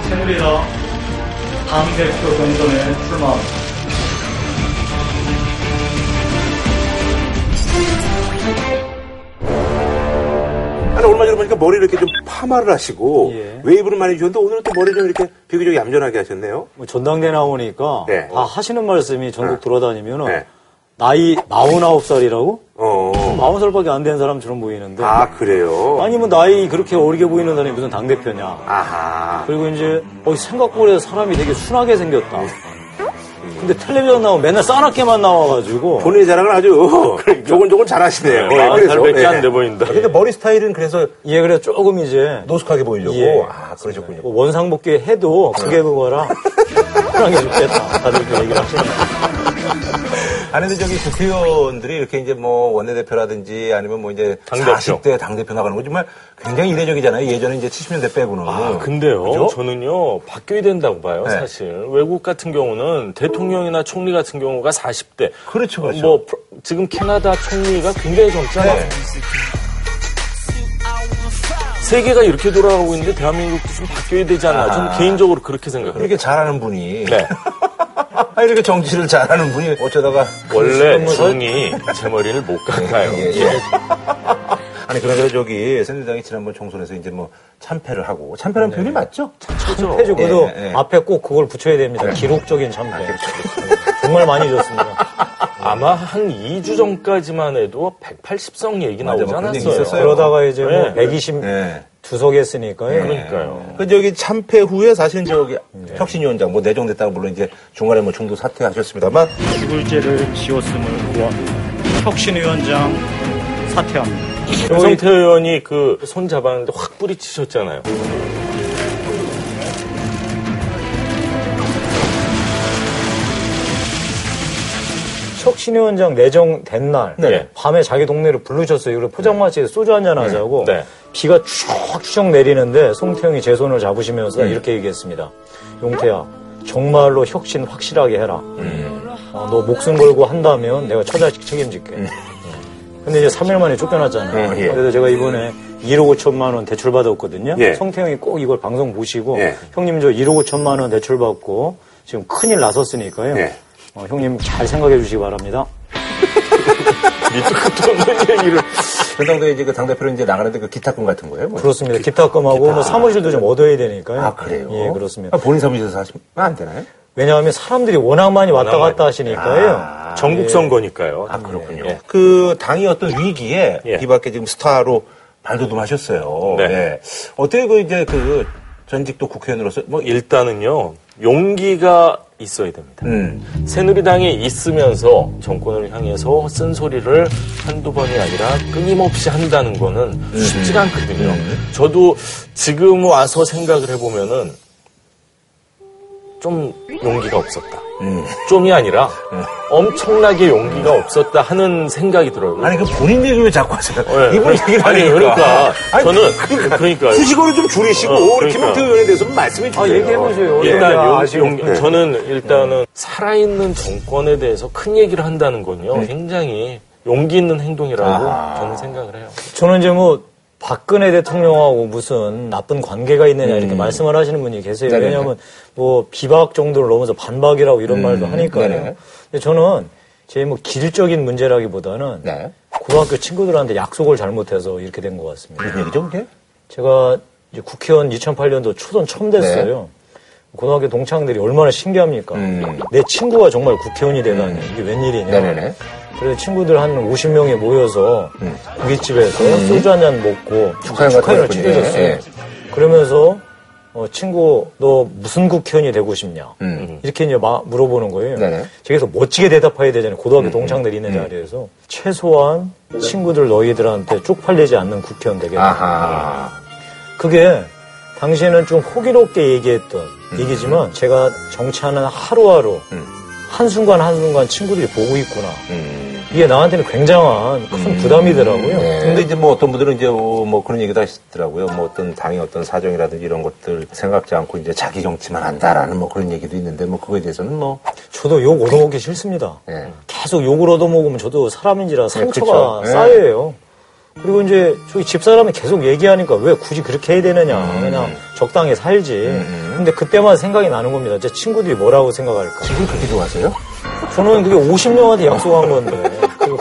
새누리당 당대표 경선에 출마합니다. 아니, 얼마 전에 보니까 머리를 이렇게 좀 파마를 하시고 웨이브를 많이 주셨는데 오늘은 또 머리 좀 이렇게 비교적 얌전하게 하셨네요. 뭐 전당대 나오니까 네. 다 하시는 말씀이 전국 돌아다니면은 네. 나이 49살이라고? 어. 40살밖에 안 된 사람처럼 보이는데. 아, 그래요? 아니, 뭐, 나이 그렇게 어리게 보이는 사람이 무슨 당대표냐. 아하. 그리고 이제, 어, 생각보다 사람이 되게 순하게 생겼다. 근데 텔레비전 나오면 맨날 싸납게만 나와가지고. 본인의 자랑을 아주 조곤조곤 잘하시네요. 네, 그래서, 살밖에 예. 안돼 보인다. 근데 머리 스타일은 그래서 예, 그래 조금 이제. 노숙하게 보이려고. 예. 아, 그러셨군요. 뭐 원상복귀 해도 그게 그거라. 편하게 죽겠다. 다들 그 얘기를 하시네요. 아니, 근데 저기 국회의원들이 이렇게 이제 뭐 원내대표라든지 아니면 뭐 이제 당대표. 40대 당대표 나가는 거 정말 굉장히 이례적이잖아요. 예전에 이제 70년대 빼고는. 아, 근데요, 그죠? 저는요, 바뀌어야 된다고 봐요, 네. 사실. 외국 같은 경우는 대통령이나 총리 같은 경우가 40대. 그렇죠, 그렇죠. 뭐, 지금 캐나다 총리가 굉장히 젊잖아요. 네. 세계가 이렇게 돌아가고 있는데 대한민국도 좀 바뀌어야 되잖아요. 저는 아. 개인적으로 그렇게 생각해요. 이렇게 잘하는 분이. 네. 아, 이렇게 정치를 잘하는 분이 어쩌다가. 원래 그 중이 제 머리를 못 깎아요. 예, 예. 아니, 그러나 저기 새누리당이 지난번 총선에서 이제 뭐 참패를 하고. 참패라는 표현이 맞죠? 참패죠. 그래도 예, 예. 앞에 꼭 그걸 붙여야 됩니다. 기록적인 참패. 정말 많이 줬습니다. 아마 한 2주 전까지만 해도 180석 얘기 맞아, 나오지 뭐 그런 얘기 않았어요. 그러다가 이제 뭐 네. 120 두석 했으니까요. 그러니까요. 그 저기 참패 후에 사실 저기 혁신위원장 뭐 내정됐다가 물론 이제 중간에 뭐 중도 사퇴하셨습니다만 죽을죄를 지었음을 고합니다. 혁신위원장 사퇴합니다. 김성태 의원이 그 손 잡았는데 확 뿌리치셨잖아요. 혁신위원장 내정된 날 네. 밤에 자기 동네로 부르셨어요. 그리고 포장마차에서 소주 한잔 하자고 네. 비가 추적추적 내리는데 송태영이 제 손을 잡으시면서 이렇게 얘기했습니다. 용태야 정말로 혁신 확실하게 해라. 어, 너 목숨 걸고 한다면 내가 처자식 책임질게. 어. 근데 이제 3일 만에 쫓겨났잖아요. 음, 예. 그래서 제가 이번에 1억 5천만 원 대출 받았거든요. 예. 송태영이 꼭 이걸 방송 보시고 예. 형님 저 1억 5천만 원 대출 받고 지금 큰일 나섰으니까요. 예. 어, 형님 잘 생각해 주시기 바랍니다. 없는 얘기를. 전당대회 이제 그 당대표로 이제 나가는데 그 기타금 같은 거예요? 뭐. 그렇습니다. 기타금하고 뭐 사무실도 좀 얻어야 되니까요. 아, 그래요? 예, 그렇습니다. 아, 본인 사무실에서 하시면 안 되나요? 왜냐하면 사람들이 워낙 많이 왔다 갔다 하시니까요. 아, 전국 선거니까요. 아, 그렇군요. 예. 그 당이 어떤 위기에 예. 이 밖에 지금 스타로 발돋움하셨어요. 네. 예. 어떻게 그 이제 그 전직도 국회의원으로서 뭐 일, 일단은요, 용기가 있어야 됩니다. 음. 새누리당이 있으면서 정권을 향해서 쓴소리를 한두 번이 아니라 끊임없이 한다는 거는 쉽지가 않거든요. 저도 지금 와서 생각을 해보면은 좀 용기가 없었다. 음. 좀이 아니라 엄청나게 용기가 없었다 하는 생각이 들어요. 아니 그 본인 얘기 왜 자꾸 하세요? 네, 이분 그러- 얘기를 아니, 하니까. 그러니까 아니, 저는 그러니까요. 수식어를 좀 줄이시고 어, 그러니까. 김용태 의원에 대해서 좀 말씀해 주세요. 아, 얘기해 보세요. 일단 야, 용-. 용- 저는 일단은 살아있는 정권에 대해서 큰 얘기를 한다는 건요 굉장히 용기 있는 행동이라고 아하. 저는 생각을 해요. 저는 이제 뭐 박근혜 대통령하고 무슨 나쁜 관계가 있느냐 이렇게 말씀을 하시는 분이 계세요. 음. 네네네. 왜냐하면 뭐 비박 정도를 넘어서 반박이라고 이런 말도 하니까요. 음. 네네. 근데 저는 제뭐 길적인 문제라기보다는 네. 고등학교 친구들한테 약속을 잘못해서 이렇게 된 것 같습니다. 무슨 얘기죠, 그게? 제가 이제 국회의원 2008년도 초선 처음 됐어요. 고등학교 동창들이 얼마나 신기합니까? 네. 음. 내 친구가 정말 국회의원이 되다니 이게 웬일이냐. 네네네. 그래서 친구들 한 50명이 모여서 고깃집에서 소주 한 잔 먹고 거 챙겨줬어요. 했군요. 예. 그러면서 어, 친구 너 무슨 국회의원이 되고 싶냐 음. 이렇게 이제 마- 물어보는 거예요. 네네. 음, 저기서 멋지게 대답해야 되잖아요. 고등학교 동창들이 있는 자리에서 최소한 친구들 너희들한테 쪽팔리지 않는 국회의원 되겠다. 아하. 그게 당시에는 좀 호기롭게 얘기했던 얘기지만 제가 정치하는 하루하루 음. 한순간 한순간 친구들이 보고 있구나. 음. 이게 나한테는 굉장한 큰 부담이더라고요. 네. 근데 이제 뭐 어떤 분들은 이제 어, 뭐 그런 얘기도 하시더라고요. 뭐 어떤 당의 어떤 사정이라든지 이런 것들 생각지 않고 이제 자기 정치만 한다라는 뭐 그런 얘기도 있는데 뭐 그거에 대해서는 뭐 저도 욕 얻어먹기 싫습니다. 예. 계속 욕을 얻어먹으면 저도 사람인지라 상처가 그쵸. 예. 쌓여요. 그리고 이제 저희 집사람이 계속 얘기하니까 왜 굳이 그렇게 해야 되느냐. 음. 그냥 적당히 살지. 근데 그때만 생각이 나는 겁니다. 제 친구들이 뭐라고 생각할까. 지금 그렇게 좋아하세요? 저는 그게 50명한테 약속한 건데. 그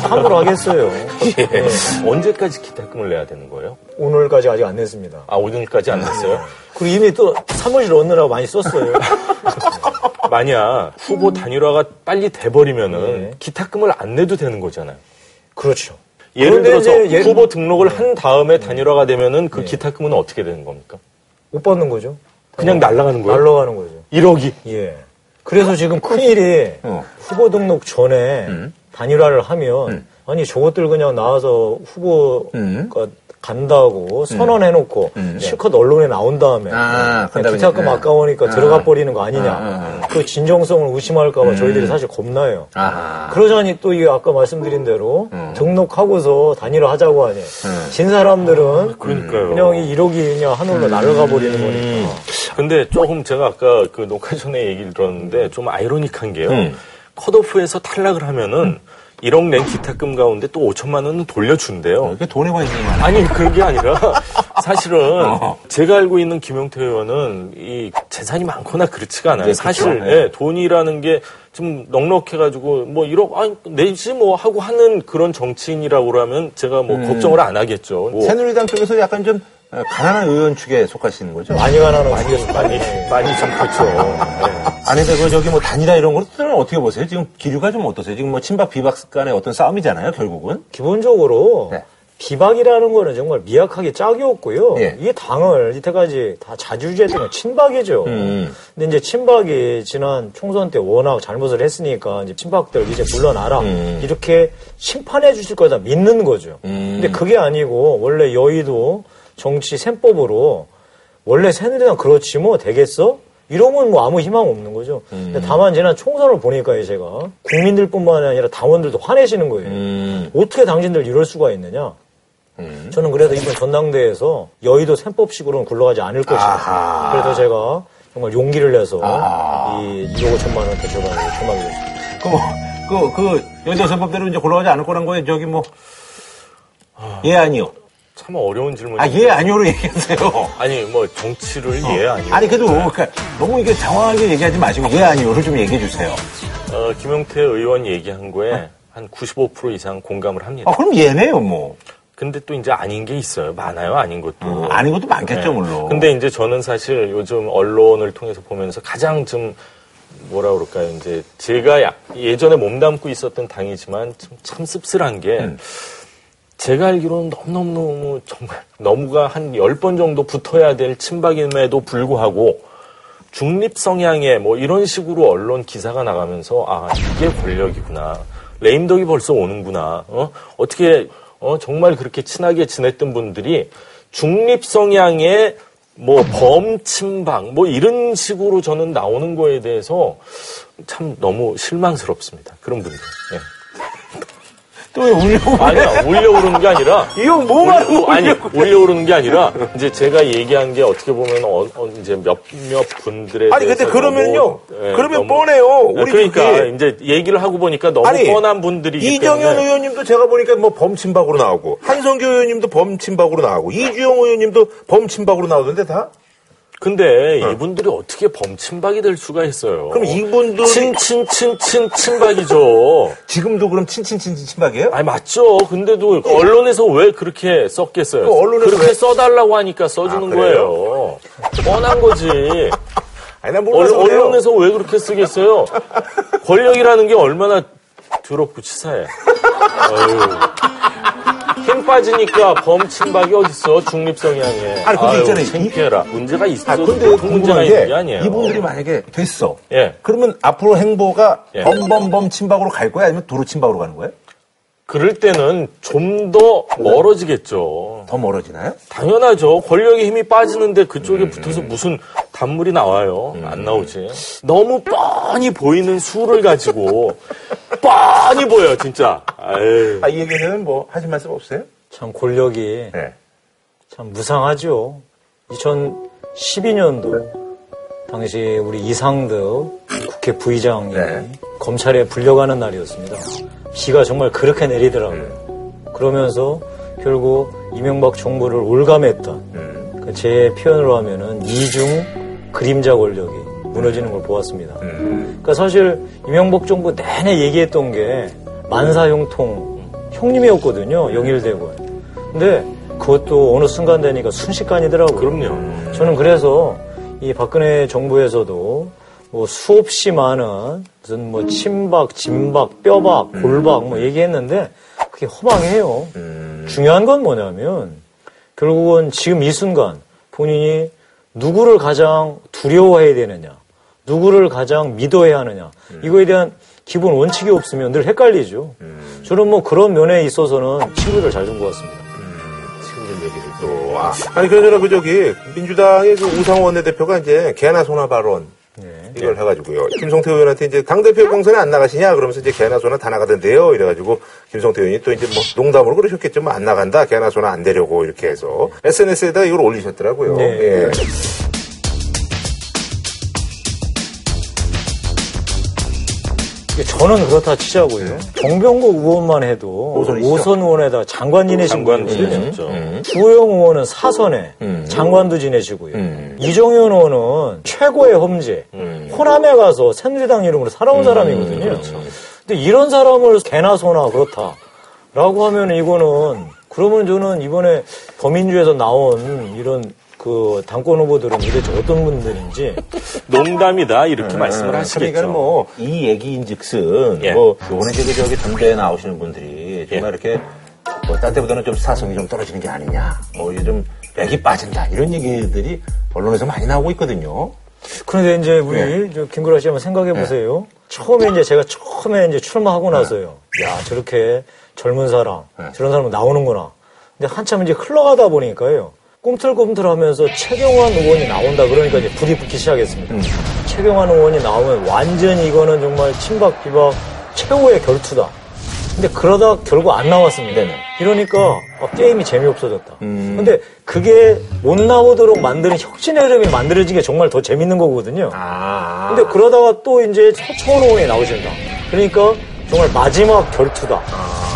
함부로 하겠어요. 예. 언제까지 기탁금을 내야 되는 거예요? 오늘까지 아직 안 냈습니다. 아, 오늘까지 안 냈어요? 그리고 이미 또 사무실 얻느라고 많이 썼어요. 만약 후보 단일화가 빨리 돼버리면은 기탁금을 안 내도 되는 거잖아요. 그렇죠. 예를 들어서 예를- 후보 등록을 한 다음에 단일화가 되면은 그 기탁금은 어떻게 되는 겁니까? 못 받는 거죠. 그냥 날아가는 거예요? 날라가는 거죠. 1억이. 예. 그래서 지금 큰일이 어. 후보 등록 전에 음. 단일화를 하면 아니 저것들 그냥 나와서 후보가 음. 간다고 선언해놓고 실컷 언론에 나온 다음에 아, 기타금 이제- 아까우니까 아. 들어가 버리는 거 아니냐. 아, 그 진정성을 의심할까봐 음. 저희들이 사실 겁나요. 아. 그러자니 또 이게 아까 말씀드린 대로 등록하고서 단일화 하자고 하니 진 사람들은 그러니까요. 그냥 이 1억이 그냥 하늘로 날아가 버리는 거니까. 근데 조금 제가 아까 그 녹화 전에 얘기를 들었는데 좀 아이러니한 게요. 음. 컷오프에서 탈락을 하면은 1억 낸 기탁금 가운데 또 5천만 원은 돌려준대요. 이게 돈에 관심이 많아. 아니 그런 게 아니라 사실은 어. 제가 알고 있는 김용태 의원은 이 재산이 많거나 그렇지가 않아요. 네, 사실 그렇죠. 네. 예, 돈이라는 게 좀 넉넉해가지고 뭐 1억 아니 내지 뭐 하고 하는 그런 정치인이라고 그러면 제가 뭐 음. 걱정을 안 하겠죠. 뭐 새누리당 쪽에서 약간 좀 어, 가난한 의원 축에 속하시는 거죠? 많이 가난한 많이, 많이, 많이 좀 그렇죠. 아니, 근데 그 저기 뭐 단일화 이런 거는 어떻게 보세요? 지금 기류가 좀 어떠세요? 지금 뭐 친박 비박 간의 어떤 싸움이잖아요, 결국은. 기본적으로 네. 비박이라는 거는 정말 미약하게 짝이 없고요. 예. 이 당을 이때까지 다 자주지했던 건 친박이죠. 음. 근데 이제 친박이 지난 총선 때 워낙 잘못을 했으니까 이제 친박들 이제 물러나라 음. 이렇게 심판해 주실 거다 믿는 거죠. 근데 그게 아니고 원래 여의도 정치 셈법으로 원래 새누리당 그렇지 뭐 되겠어? 이러면 뭐 아무 희망 없는 거죠. 음. 근데 다만 지난 총선을 보니까요, 제가 국민들뿐만 아니라 당원들도 화내시는 거예요. 음. 어떻게 당신들 이럴 수가 있느냐? 저는 그래도 이번 전당대회에서 여의도 셈법식으로는 굴러가지 않을 것이다. 그래서 제가 정말 용기를 내서 아하. 이 1억 5천만 원대 저가 출마하게 됐습니다. 그, 뭐, 그, 그, 여의도 선법대로 이제 골라가지 않을 거란 거에 저기 뭐, 예, 아니요. 참 어려운 질문이. 아, 예, 아니요로 얘기하세요. 아니 뭐 정치를 예 아니요. 아니, 그래도, 그러니까 너무 이게 장황하게 얘기하지 마시고, 예, 아니요를 좀 얘기해 주세요. 어, 김용태 의원 얘기한 거에 한95% 이상 공감을 합니다. 아, 그럼 얘네요, 뭐. 근데 또 이제 아닌 게 있어요. 많아요, 아닌 것도. 어, 아닌 것도 많겠죠, 네. 물론. 근데 이제 저는 사실 요즘 언론을 통해서 보면서 가장 좀 뭐라 그럴까요? 이제 제가 약- 예전에 몸담고 있었던 당이지만 좀참 씁쓸한 게 음. 제가 알기로는 너무너무 정말 너무가 한 10번 정도 붙어야 될 친박임에도 불구하고 중립 성향의 뭐 이런 식으로 언론 기사가 나가면서 아 이게 권력이구나. 레임덕이 벌써 오는구나. 어? 어떻게 어? 정말 그렇게 친하게 지냈던 분들이 중립 성향의 뭐 범친박 뭐 이런 식으로 저는 나오는 거에 대해서 참 너무 실망스럽습니다. 그런 분들. 예. 또 왜 울려고 아니야 올려 오르는 게 아니라 뭐가 올려- 아니 올려 오르는 게 아니라 이제 제가 얘기한 게 어떻게 보면 어, 어, 이제 몇몇 분들에 아니, 근데 그러면요. 예, 그러면 뻔해요. 예, 우리 그러니까 저기- 이제 얘기를 하고 보니까 너무 아니, 뻔한 분들이기 이정현 때문에 의원님도 제가 보니까 뭐 범친박으로 나오고, 한성규 의원님도 범친박으로 나오고, 이주영 의원님도 범친박으로 나오던데 다? 근데 이분들이 어떻게 범친박이 될 수가 있어요? 그럼 이분들이- 친친친친 친박이죠. 지금도 그럼 친친친친 친박이에요? 아니 맞죠. 근데도 언론에서 왜 그렇게 썼겠어요? 그 언론에서 그렇게 왜- 써달라고 하니까 써주는 아? 거예요. 뻔한 거지. 아니, 난 언, 몰라서 그래요. 언론 에서 왜 그렇게 쓰겠어요? 권력이라는 게 얼마나 더럽고 치사해. 빠지니까 범친박이 어딨어? 중립 성향에. 아니, 근데 아유, 있잖아요. 창피해라. 문제가 있어. 아, 근데 그 문제가 있는 게 아니에요. 이분들이 만약에 됐어. 예. 그러면 앞으로 행보가 예. 범범범 친박으로 갈 거야? 아니면 도로 친박으로 가는 거예요? 그럴 때는 좀 더 멀어지겠죠. 더 멀어지나요? 당연하죠. 권력의 힘이 빠지는데 그쪽에 음. 붙어서 무슨 단물이 나와요. 안 나오지. 너무 뻔히 보이는 수를 가지고 뻔히 보여, 진짜. 아유. 아, 이 얘기는 뭐 하실 말씀 없어요? 참 권력이 네. 참 무상하죠. 2012년도 당시 우리 이상득 국회 부의장이 네. 검찰에 불려가는 날이었습니다. 비가 정말 그렇게 내리더라고요. 음. 그러면서 결국 이명박 정부를 올감했던 음. 그 제 표현으로 하면은 이중 그림자 권력이 무너지는 걸 보았습니다. 음. 그러니까 사실 이명박 정부 내내 얘기했던 게 만사형통 형님이었거든요. 영일대군. 근데 그것도 어느 순간 되니까 순식간이더라고요. 그럼요. 저는 그래서 이 박근혜 정부에서도 뭐 수없이 많은 무슨 뭐 침박, 진박, 뼈박, 골박 뭐 얘기했는데 그게 허망해요. 중요한 건 뭐냐면 결국은 지금 이 순간 본인이 누구를 가장 두려워해야 되느냐, 누구를 가장 믿어야 하느냐 이거에 대한 기본 원칙이 없으면 늘 헷갈리죠. 저는 뭐 그런 면에 있어서는 친구를 잘 준 것 같습니다. 아, 아니, 그러나 그 저기, 민주당의 그 우상호 원내대표가 이제 개나 소나 발언. 이걸 해가지고요. 김성태 의원한테 이제 당대표 경선에 안 나가시냐? 그러면서 이제 개나 소나 다 나가던데요. 이래가지고 김성태 의원이 또 이제 뭐 농담으로 그러셨겠죠. 뭐안 나간다. 개나 소나 안 되려고 이렇게 해서 SNS에다 이걸 올리셨더라고요. 네. 예. 저는 그렇다 치자고요. 정병국 의원만 해도 오선이시죠? 오선 의원에다 장관 지내신 장관 분이거든요. 지내셨죠. 주호영 의원은 사선에 장관도 지내시고요. 이정현 의원은 최고의 험지, 호남에 가서 새누리당 이름으로 살아온 사람이거든요. 근데 이런 사람을 개나 소나 그렇다라고 하면 이거는 그러면 저는 이번에 더민주에서 나온 이런 그 당권 후보들은 도대체 어떤 분들인지 농담이다 이렇게 말씀을 하시겠죠. 그러니까 뭐, 이 얘기인즉슨, 예. 뭐, 요번에 저기, 저기, 담대에 나오시는 분들이 정말 이렇게, 뭐, 딴 때보다는 좀 사성이 좀 떨어지는 게 아니냐, 뭐, 좀, 맥이 빠진다, 이런 얘기들이 언론에서 많이 나오고 있거든요. 그런데 이제 우리 저 김구라 씨 한번 생각해 보세요. 처음에 이제 제가 처음에 이제 출마하고 나서요. 야 저렇게 젊은 사람 저런 사람 나오는구나. 근데 한참 이제 흘러가다 보니까요. 꿈틀꿈틀하면서 최경환 의원이 나온다 그러니까 이제 불이 붙기 시작했습니다. 최경환 의원이 나오면 완전히 이거는 정말 친박 비박 최후의 결투다. 근데 그러다 결국 안 나왔습니다. 이러니까 아, 게임이 재미없어졌다. 근데 그게 못 나오도록 만드는 혁신의 흐름이 만들어진 게 정말 더 재밌는 거거든요. 근데 그러다가 또 이제 서청원 의원이 나오신다. 그러니까 정말 마지막 결투다.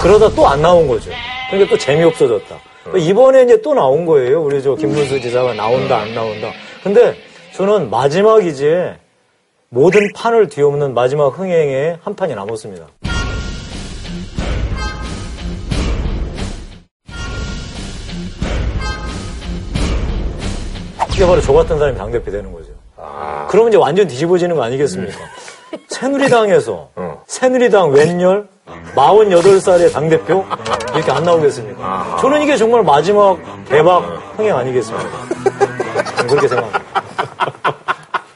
그러다 또 안 나온 거죠. 그러니까 또 재미없어졌다. 이번에 이제 또 나온 거예요. 우리 저 김문수 지사가 나온다, 안 나온다. 근데 저는 마지막 이제 모든 판을 뒤엎는 마지막 흥행에 한 판이 남았습니다. 그게 바로 저 같은 사람이 당대표 되는 거죠. 그러면 이제 완전 뒤집어지는 거 아니겠습니까? 새누리당에서 새누리당 웬열 48살의 당대표 이렇게 안 나오겠습니까? 저는 이게 정말 마지막 대박 흥행 아니겠습니까? 저는 그렇게 생각합니다.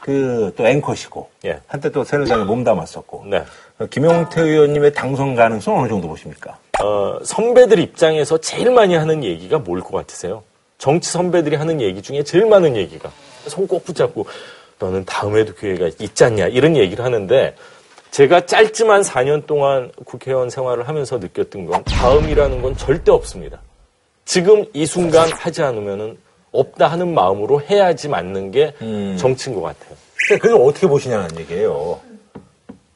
그, 또 앵커시고, 예. 한때 또 새누리당에 몸담았었고, 네. 어, 김용태 의원님의 당선 가능성 어느 정도 보십니까? 어, 선배들 입장에서 제일 많이 하는 얘기가 뭘 것 같으세요? 정치 선배들이 하는 얘기 중에 제일 많은 얘기가 손 꼭 붙잡고 너는 다음에도 기회가 있지 않냐 이런 얘기를 하는데 제가 짧지만 4년 동안 국회의원 생활을 하면서 느꼈던 건 다음이라는 건 절대 없습니다. 지금 이 순간 하지 않으면은 없다 하는 마음으로 해야지 맞는 게 정치인 것 같아요. 근데 그걸 어떻게 보시냐는 얘기예요.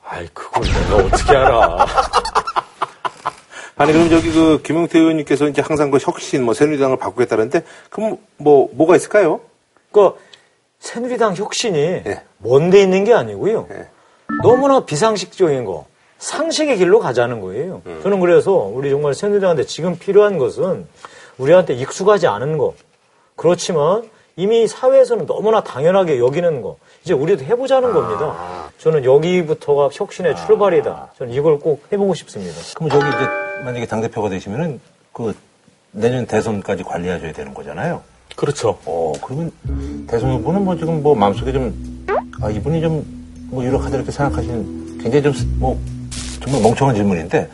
아이, 그걸 내가 어떻게 알아. 아니, 그럼 저기 그 김용태 의원님께서 이제 항상 그 혁신, 뭐 새누리당을 바꾸겠다는데, 그럼 뭐, 뭐가 있을까요? 그 새누리당 혁신이 먼데 있는 게 아니고요. 너무나 비상식적인 거, 상식의 길로 가자는 거예요. 저는 그래서 우리 정말 새누리당한테 지금 필요한 것은 우리한테 익숙하지 않은 거. 그렇지만 이미 사회에서는 너무나 당연하게 여기는 거. 이제 우리도 해보자는 겁니다. 저는 여기부터가 혁신의 출발이다. 저는 이걸 꼭 해보고 싶습니다. 그럼 저기 이제 만약에 당 대표가 되시면은 그 내년 대선까지 관리하셔야 되는 거잖아요. 그렇죠. 어, 그러면 대선 후보는 뭐 지금 뭐 마음속에 좀, 아, 이분이 좀 뭐 유력하다 이렇게 생각하시는 굉장히 좀 뭐 정말 멍청한 질문인데.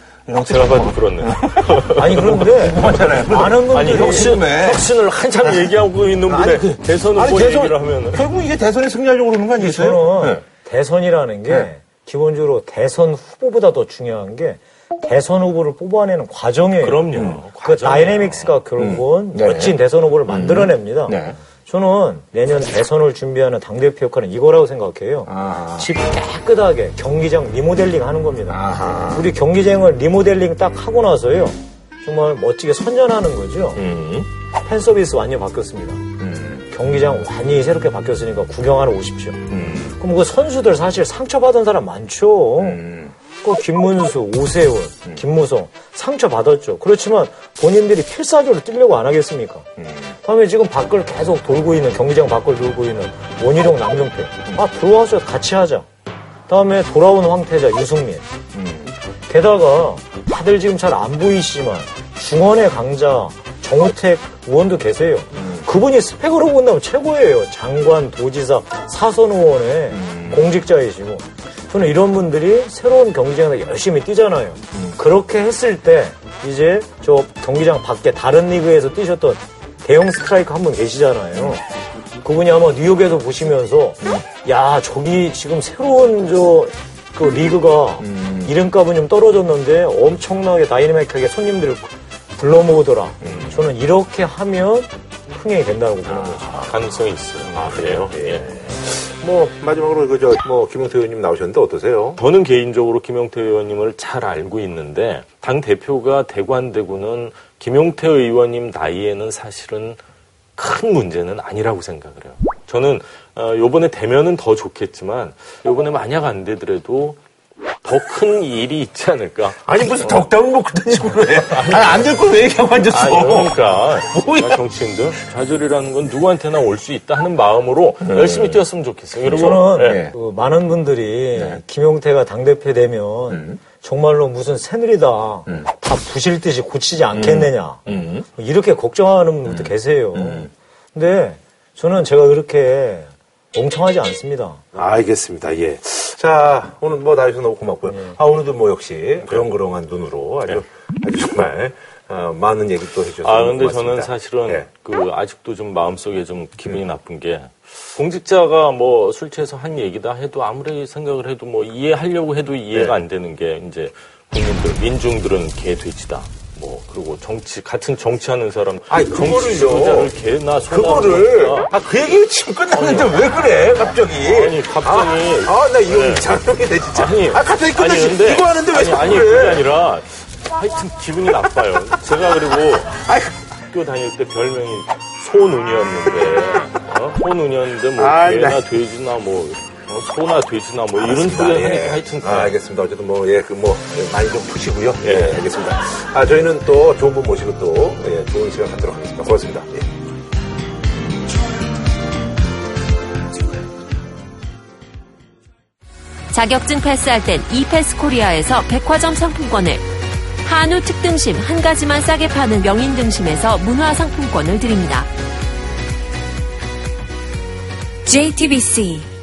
제가 봐도 그렇네요. 아니, 그런데 궁금하잖아요. 많은 분들이 아니, 혁신. 혁신을 한참 얘기하고 있는 분의 아니, 그- 대선 아니, 후보 대선- 얘기를 하면은. 결국 이게 대선에 승리하려고 그러는 거 아니겠어요? 저는 네. 대선이라는 게 기본적으로 대선 후보보다 더 중요한 게 대선 후보를 뽑아내는 과정이에요. 그럼요. 그 다이내믹스가 결국은 네. 멋진 대선 후보를 만들어냅니다. 네. 저는 내년 대선을 준비하는 당대표 역할은 이거라고 생각해요. 아. 집 깨끗하게 경기장 리모델링 하는 겁니다. 아하. 우리 경기장을 리모델링 딱 하고 나서요. 정말 멋지게 선전하는 거죠. 음. 팬 서비스 완전 바뀌었습니다. 경기장 많이 새롭게 바뀌었으니까 구경하러 오십시오. 음. 그럼 그 선수들 사실 상처받은 사람 많죠. 음. 그 김문수, 오세훈, 김무성 상처 받았죠. 그렇지만 본인들이 필사적으로 뛰려고 안 하겠습니까? 음. 다음에 지금 밖을 계속 돌고 있는 경기장 밖을 돌고 있는 원희룡, 남경태 아 들어와서 같이 하자. 다음에 돌아온 황태자, 유승민. 게다가 다들 지금 잘 안 보이시지만 중원의 강자 정우택 의원도 계세요. 그분이 스펙으로 본다면 최고예요. 장관, 도지사, 사선 의원의 공직자이시고 저는 이런 분들이 새로운 경기장에서 열심히 뛰잖아요. 그렇게 했을 때 이제 저 경기장 밖에 다른 리그에서 뛰셨던 대형 스트라이크 한 분 계시잖아요. 그분이 아마 뉴욕에서 보시면서 야 저기 지금 새로운 저 그 리그가 이름값은 좀 떨어졌는데 엄청나게 다이내믹하게 손님들을 불러 모으더라. 저는 이렇게 하면 흥행이 된다고 보는 거죠. 가능성이 있어요. 아, 그래요? 예. 뭐 마지막으로 그저 뭐 김용태 의원님 나오셨는데 어떠세요? 저는 개인적으로 김용태 의원님을 잘 알고 있는데 당 대표가 대관되고는 김용태 의원님 나이에는 사실은 큰 문제는 아니라고 생각을 해요. 저는 어, 요번에 되면은 더 좋겠지만 요번에 만약 안 되더라도 더 큰 일이 있지 않을까. 아니 무슨 덕담을 뭐 그런 식으로 해? 아니 안 될 걸 왜 얘기하고 앉았어? 아니, 그러니까 뭐야? 정치인들 좌절이라는 건 누구한테나 올 수 있다 하는 마음으로 열심히 뛰었으면 좋겠어요. 그리고 저는 예. 그 많은 분들이 김용태가 당대표 되면 정말로 무슨 새누리다 다 부실 듯이 고치지 않겠느냐 이렇게 걱정하는 분도 계세요. 근데 저는 제가 그렇게 멍청하지 않습니다. 알겠습니다. 예. 자, 오늘 뭐 나와주셔서 너무 고맙고요. 아, 오늘도 뭐 역시 그렁그렁한 눈으로 아주, 아주 정말, 어, 많은 얘기 또 해주셔서. 아, 근데 고맙습니다. 저는 사실은 예. 그 아직도 좀 마음속에 좀 기분이 나쁜 게 공직자가 뭐 술 취해서 한 얘기다 해도 아무리 생각을 해도 뭐 이해하려고 해도 이해가 안 되는 게 이제 국민들, 민중들은 개 돼지다. 뭐 그리고 정치 같은 정치하는 사람 아니, 그거를요. 지도자를 개나 그거를, 아, 그 얘기 지금 끝났는데 왜 그래, 갑자기? 아니 갑자기 아, 아, 나 이거 네. 장난이네, 진짜. 아니, 아, 갑자기 아니. 근데- 이거 하는데 왜 아니, 자꾸 아니, 그래? 그게 아니라 하여튼 기분이 나빠요. 제가 그리고 학교 다닐 때 별명이 소눈이었는데 어? 소눈이었는데 뭐 아, 개나 나- 돼지나 뭐 어, 소나 돼지나 뭐 이런 알겠습니다. 소리 예. 하여튼 아, 알겠습니다. 어쨌든 뭐, 예, 그 뭐, 예, 많이 좀 푸시고요. 예, 예. 알겠습니다. 아, 저희는 또 좋은 분 모시고 또, 예, 좋은 시간 갖도록 하겠습니다. 고맙습니다. 예. 자격증 패스할 땐 이패스 코리아에서 백화점 상품권을 한우 특등심 한 가지만 싸게 파는 명인 등심에서 문화 상품권을 드립니다. JTBC